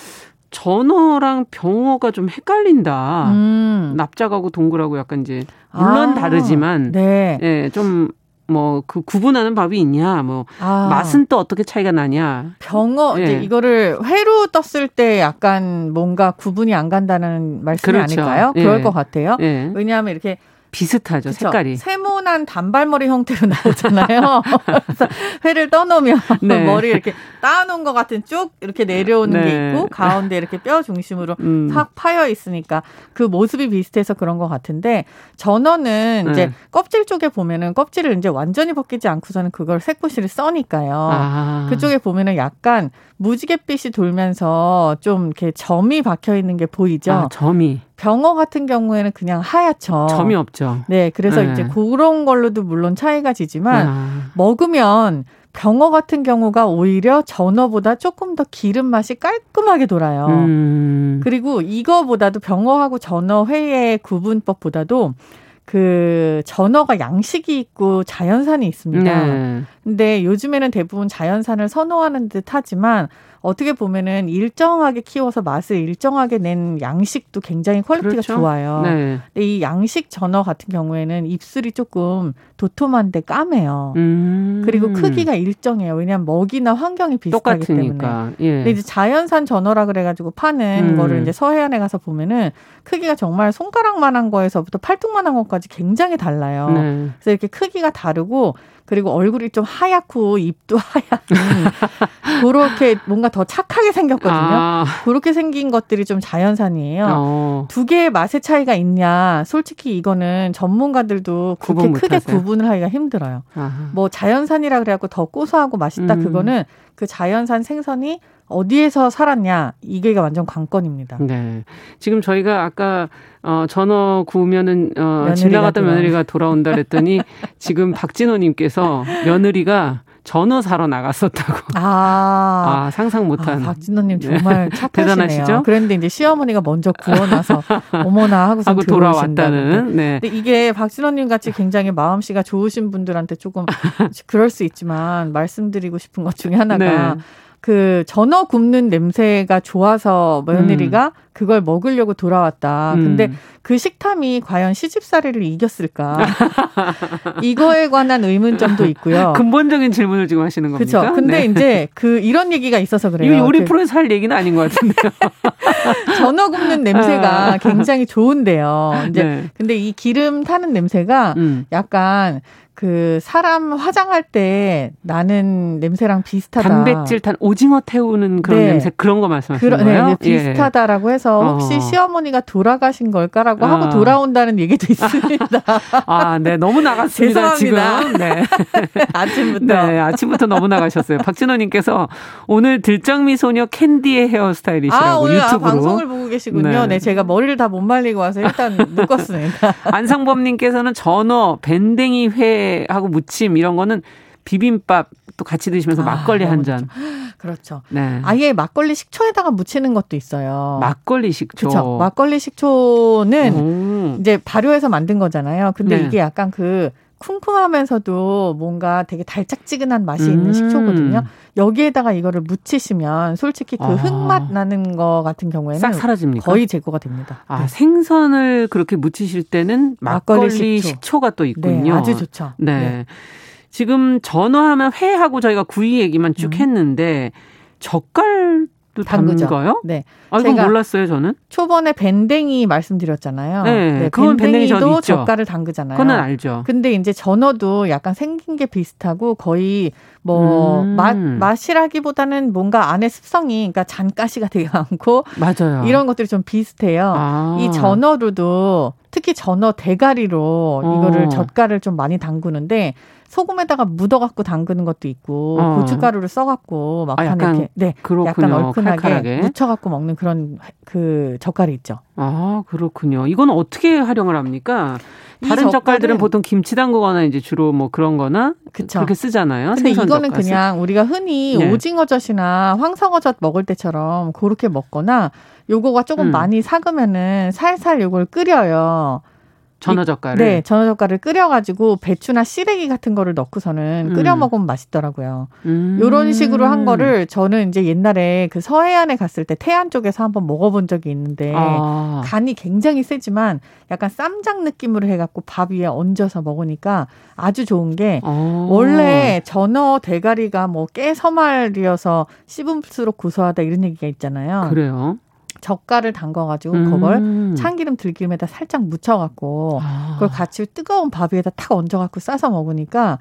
전어랑 병어가 좀 헷갈린다. 음. 납작하고 동그라고 약간 이제 물론 아, 다르지만 네. 예, 좀 뭐 그 구분하는 법이 있냐, 뭐 아. 맛은 또 어떻게 차이가 나냐. 병어 예. 이거를 회로 떴을 때 약간 뭔가 구분이 안 간다는 말씀이 그렇죠. 아닐까요? 그럴 예. 것 같아요. 예. 왜냐하면 이렇게 비슷하죠 그쵸? 색깔이 세모난 단발머리 형태로 [LAUGHS] 나오잖아요. 회를 떠놓으면 [LAUGHS] 네. 머리 이렇게 따놓은 것 같은 쭉 이렇게 내려오는 네. 게 있고 가운데 이렇게 뼈 중심으로 음. 팍 파여 있으니까 그 모습이 비슷해서 그런 것 같은데 전어는 네. 이제 껍질 쪽에 보면은 껍질을 이제 완전히 벗기지 않고서는 그걸 새꼬시를 써니까요. 아. 그쪽에 보면은 약간 무지갯빛이 돌면서 좀 이렇게 점이 박혀 있는 게 보이죠. 아, 점이. 병어 같은 경우에는 그냥 하얗죠. 점이 없죠. 네, 그래서 네. 이제 그런 걸로도 물론 차이가 지지만 아. 먹으면 병어 같은 경우가 오히려 전어보다 조금 더 기름 맛이 깔끔하게 돌아요. 음. 그리고 이거보다도 병어하고 전어 회의 구분법보다도 그 전어가 양식이 있고 자연산이 있습니다. 네. 근데 요즘에는 대부분 자연산을 선호하는 듯 하지만 어떻게 보면은 일정하게 키워서 맛을 일정하게 낸 양식도 굉장히 quality가 그렇죠? 좋아요. 네. 근데 이 양식 전어 같은 경우에는 입술이 조금 도톰한데 까매요. 음. 그리고 크기가 일정해요. 왜냐하면 먹이나 환경이 비슷하기 똑같으니까. 때문에. 예. 근데 이제 자연산 전어라 그래가지고 파는 음. 거를 이제 서해안에 가서 보면은 크기가 정말 손가락만한 거에서부터 팔뚝만한 것까지 굉장히 달라요. 네. 그래서 이렇게 크기가 다르고 그리고 얼굴이 좀 하얗고 입도 [LAUGHS] 하얗고 그렇게 뭔가 더 착하게 생겼거든요. 아. 그렇게 생긴 것들이 좀 자연산이에요. 어. 두 개의 맛의 차이가 있냐? 솔직히 이거는 전문가들도 그렇게 크게 하세요. 구분을 하기가 힘들어요. 아하. 뭐 자연산이라 그래갖고 더 고소하고 맛있다 음. 그거는 그 자연산 생선이 어디에서 살았냐 이게가 완전 관건입니다. 네. 지금 저희가 아까 어 전어 구우면은 어 지나갔다 며느리가 돌아온다 그랬더니 [LAUGHS] 지금 박진호 님께서 며느리가 전어 사러 나갔었다고. 아, [LAUGHS] 아 상상 못한. 아, 박진호님 정말 [LAUGHS] 네. 대단하시죠? 그런데 이제 시어머니가 먼저 구워놔서 어머나 하고서 [LAUGHS] 하고 돌아왔다는. 네. 근데 이게 박진호님 같이 굉장히 마음씨가 좋으신 분들한테 조금 그럴 수 있지만 말씀드리고 싶은 것 중에 하나가. 네. 그 전어 굽는 냄새가 좋아서 며느리가 음. 그걸 먹으려고 돌아왔다. 음. 근데 그 식탐이 과연 시집살이를 이겼을까? [LAUGHS] 이거에 관한 의문점도 있고요. [LAUGHS] 근본적인 질문을 지금 하시는 겁니까? 그렇죠. 근데 네. 이제 그 이런 얘기가 있어서 그래요. 이거 요리 그 프로에서 할 얘기는 아닌 것 같은데요. [LAUGHS] 전어 굽는 냄새가 아. 굉장히 좋은데요. 이제 네. 근데 이 기름 타는 냄새가 음. 약간 그 사람 화장할 때 나는 냄새랑 비슷하다. 단백질 탄 오징어 태우는 그런 네. 냄새 그런 거 말씀하시는 그러, 거예요? 네, 비슷하다라고 해서 어. 혹시 어. 시어머니가 돌아가신 걸까라고 어. 하고 돌아온다는 얘기도 있습니다. [LAUGHS] 아, 네, 너무 나갔습니다. 지금. 네. [LAUGHS] 아침부터. 네, 아침부터 너무 나가셨어요. 박진호님께서 오늘 들장미 소녀 캔디의 헤어스타일이시라고 아, 오늘 유튜브로. 아, 방송을 보고 계시군요. 네. 네, 제가 머리를 다 못 말리고 와서 일단 묶었습니다. [LAUGHS] 안상범님께서는 전어 밴댕이 회 하고 무침 이런 거는 비빔밥 또 같이 드시면서 아, 막걸리 한 잔. [GASPS] 그렇죠. 네. 아예 막걸리 식초에다가 무치는 것도 있어요. 막걸리 식초. 그렇죠. 막걸리 식초는 오. 이제 발효해서 만든 거잖아요. 근데 네. 이게 약간 그 쿰쿰하면서도 뭔가 되게 달짝지근한 맛이 음. 있는 식초거든요. 여기에다가 이거를 묻히시면 솔직히 그 아. 흙맛 나는 거 같은 경우에는 싹 사라집니까? 거의 제거가 됩니다. 아 네. 생선을 그렇게 묻히실 때는 막걸리, 막걸리 식초. 가또 네, 있군요. 네, 아주 좋죠. 네. 네. 지금 전어하면 회하고 저희가 구이 얘기만 쭉 음. 했는데 젓갈 또 담그죠. 네. 아, 이건 몰랐어요, 저는. 초반에 밴댕이 말씀드렸잖아요. 네. 네 그건 밴댕이도 젓갈을 담그잖아요. 그건 알죠. 근데 이제 전어도 약간 생긴 게 비슷하고 거의 뭐 음. 맛, 맛이라기보다는 뭔가 안에 습성이 그러니까 잔가시가 되게 많고 맞아요. 이런 것들이 좀 비슷해요. 아. 이 전어로도 특히 전어 대가리로 어. 이거를 젓갈을 좀 많이 담그는데 소금에다가 묻어갖고 담그는 것도 있고 어. 고춧가루를 써갖고 막판에 아, 이렇게 네 그렇군요. 약간 얼큰하게 칼칼하게. 묻혀갖고 먹는 그런 그 젓갈이 있죠. 아 그렇군요. 이건 어떻게 활용을 합니까? 다른 젓갈들은 보통 김치 담그거나 이제 주로 뭐 그런거나. 그렇게 쓰잖아요. 근데 이거는 젓갈은. 그냥 우리가 흔히 네. 오징어젓이나 황석어젓 먹을 때처럼 그렇게 먹거나 요거가 조금 음. 많이 삭으면은 살살 요걸 끓여요. 전어젓갈을 네, 전어젓갈을 끓여가지고 배추나 시래기 같은 거를 넣고서는 끓여 음. 먹으면 맛있더라고요. 음. 요런 식으로 한 거를 저는 이제 옛날에 그 서해안에 갔을 때 태안 쪽에서 한번 먹어본 적이 있는데 아. 간이 굉장히 세지만 약간 쌈장 느낌으로 해갖고 밥 위에 얹어서 먹으니까 아주 좋은 게 아. 원래 전어 대가리가 뭐 깨 서말이어서 씹을수록 고소하다 이런 얘기가 있잖아요. 그래요. 젓갈을 담궈가지고 음. 그걸 참기름 들기름에다 살짝 묻혀갖고 아. 그걸 같이 뜨거운 밥 위에다 탁 얹어갖고 싸서 먹으니까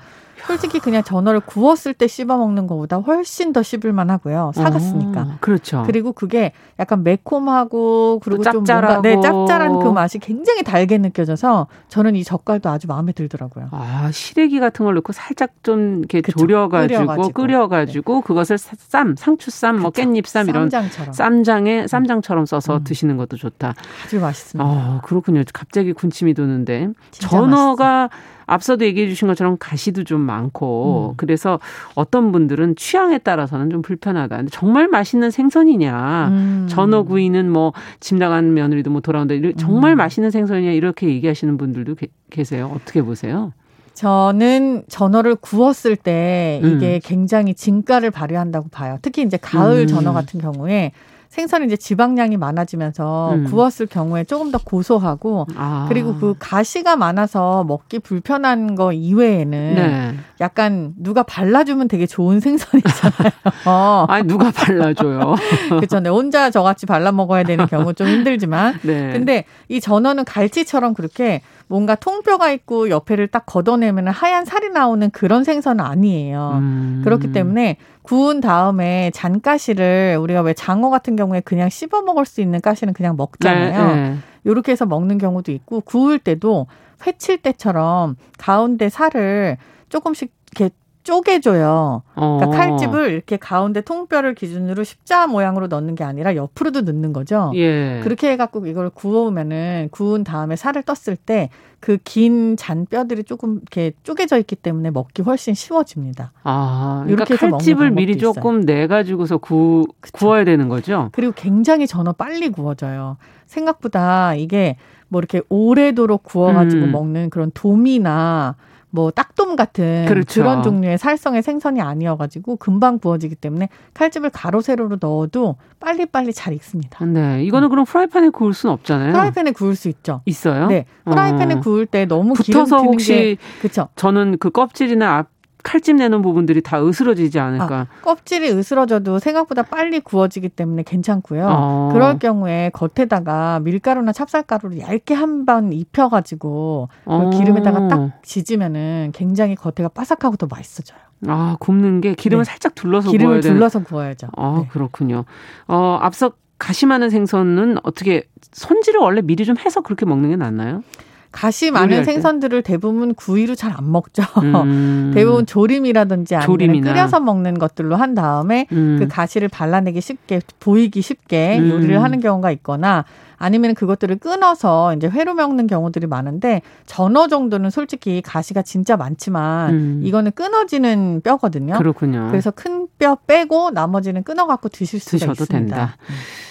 솔직히 그냥 전어를 구웠을 때 씹어 먹는 것보다 훨씬 더 씹을만 하고요. 사갔으니까. 어, 그렇죠. 그리고 그게 약간 매콤하고 그리고 좀 뭔가 네, 짭짤한 그 맛이 굉장히 달게 느껴져서 저는 이 젓갈도 아주 마음에 들더라고요. 아, 시래기 같은 걸 넣고 살짝 좀 이렇게 그쵸. 졸여가지고 끓여가지고, 끓여가지고 네. 그것을 쌈, 상추쌈, 뭐 깻잎쌈 이런 쌈장처럼. 쌈장에 쌈장처럼 써서 음. 드시는 것도 좋다. 아주 맛있습니다. 아, 그렇군요. 갑자기 군침이 도는데 전어가 맛있어. 앞서도 얘기해 주신 것처럼 가시도 좀 많고 음. 그래서 어떤 분들은 취향에 따라서는 좀 불편하다. 근데 정말 맛있는 생선이냐. 음. 전어 구이는 뭐 집 나간 며느리도 뭐 돌아온다. 정말 음. 맛있는 생선이냐 이렇게 얘기하시는 분들도 게, 계세요. 어떻게 보세요? 저는 전어를 구웠을 때 이게 음. 굉장히 진가를 발휘한다고 봐요. 특히 이제 가을 음. 전어 같은 경우에 생선이 이제 지방량이 많아지면서 음. 구웠을 경우에 조금 더 고소하고 아. 그리고 그 가시가 많아서 먹기 불편한 거 이외에는 네. 약간 누가 발라주면 되게 좋은 생선이잖아요. 어. [LAUGHS] 아니 누가 발라줘요? [LAUGHS] 그렇죠. 네, 혼자 저같이 발라 먹어야 되는 경우 좀 힘들지만. [LAUGHS] 네. 근데 이 전어는 갈치처럼 그렇게 뭔가 통뼈가 있고 옆에를 딱 걷어내면 하얀 살이 나오는 그런 생선은 아니에요. 음. 그렇기 때문에 구운 다음에 잔가시를 우리가 왜 장어 같은 경우에 그냥 씹어 먹을 수 있는 가시는 그냥 먹잖아요. 네, 네. 이렇게 해서 먹는 경우도 있고 구울 때도 회칠 때처럼 가운데 살을 조금씩 이렇게 쪼개줘요. 그러니까 어. 칼집을 이렇게 가운데 통뼈를 기준으로 십자 모양으로 넣는 게 아니라 옆으로도 넣는 거죠. 예. 그렇게 해갖고 이걸 구우면은 구운 다음에 살을 떴을 때 그 긴 잔 뼈들이 조금 이렇게 쪼개져 있기 때문에 먹기 훨씬 쉬워집니다. 아, 그러니까 이렇게 칼집을 미리 조금 내 가지고서 구 구워야 되는 거죠. 그리고 굉장히 전어 빨리 구워져요. 생각보다 이게 뭐 이렇게 오래도록 구워가지고 음. 먹는 그런 돔이나 뭐 딱돔 같은 그렇죠. 그런 종류의 살성의 생선이 아니어가지고 금방 구워지기 때문에 칼집을 가로 세로로 넣어도 빨리빨리 잘 익습니다. 네, 이거는 그럼 프라이팬에 구울 수는 없잖아요. 프라이팬에 구울 수 있죠. 있어요? 네, 프라이팬에 어. 구울 때 너무 붙어서 혹시 그렇죠. 저는 그 껍질이나 앞 칼집 내는 부분들이 다 으스러지지 않을까. 아, 껍질이 으스러져도 생각보다 빨리 구워지기 때문에 괜찮고요. 어. 그럴 경우에 겉에다가 밀가루나 찹쌀가루를 얇게 한 번 입혀가지고 어. 기름에다가 딱 지지면은 굉장히 겉에가 바삭하고 더 맛있어져요. 아 굽는 게 기름을 네. 살짝 둘러서 기름을 둘러서 구워야죠. 아 네. 그렇군요. 어 앞서 가시 많은 생선은 어떻게 손질을 원래 미리 좀 해서 그렇게 먹는 게 낫나요? 가시 많은 생선들을 대부분 구이로 잘 안 먹죠. 음. [LAUGHS] 대부분 조림이라든지 아니면 조림이나. 끓여서 먹는 것들로 한 다음에 음. 그 가시를 발라내기 쉽게 보이기 쉽게 음. 요리를 하는 경우가 있거나 아니면 그것들을 끊어서 이제 회로 먹는 경우들이 많은데 전어 정도는 솔직히 가시가 진짜 많지만 음. 이거는 끊어지는 뼈거든요. 그렇군요. 그래서 큰 뼈 빼고 나머지는 끊어 갖고 드실 드셔도 있습니다. 된다.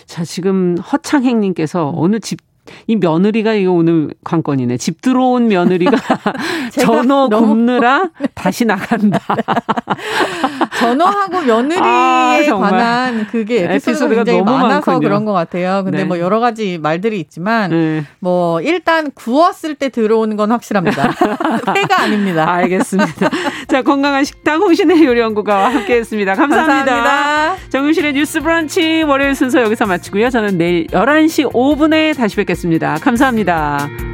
자, 지금 허창행 님께서 음. 어느 집 이 며느리가 이거 오늘 관건이네. 집 들어온 며느리가 [LAUGHS] 전어 굽느라 [LAUGHS] 다시 나간다. [LAUGHS] 전어하고 며느리에 아, 관한 그게 에피소드가 굉장히 너무 많아서 많군요. 그런 것 같아요. 근데 네. 뭐 여러 가지 말들이 있지만 네. 뭐 일단 구웠을 때 들어오는 건 확실합니다. 회가 아닙니다. 알겠습니다. 자 건강한 식당 호신의 요리연구가와 함께했습니다. 감사합니다. 감사합니다. 정윤실의 뉴스 브런치 월요일 순서 여기서 마치고요. 저는 내일 11시 5분에 다시 뵙겠습니다. 감사합니다.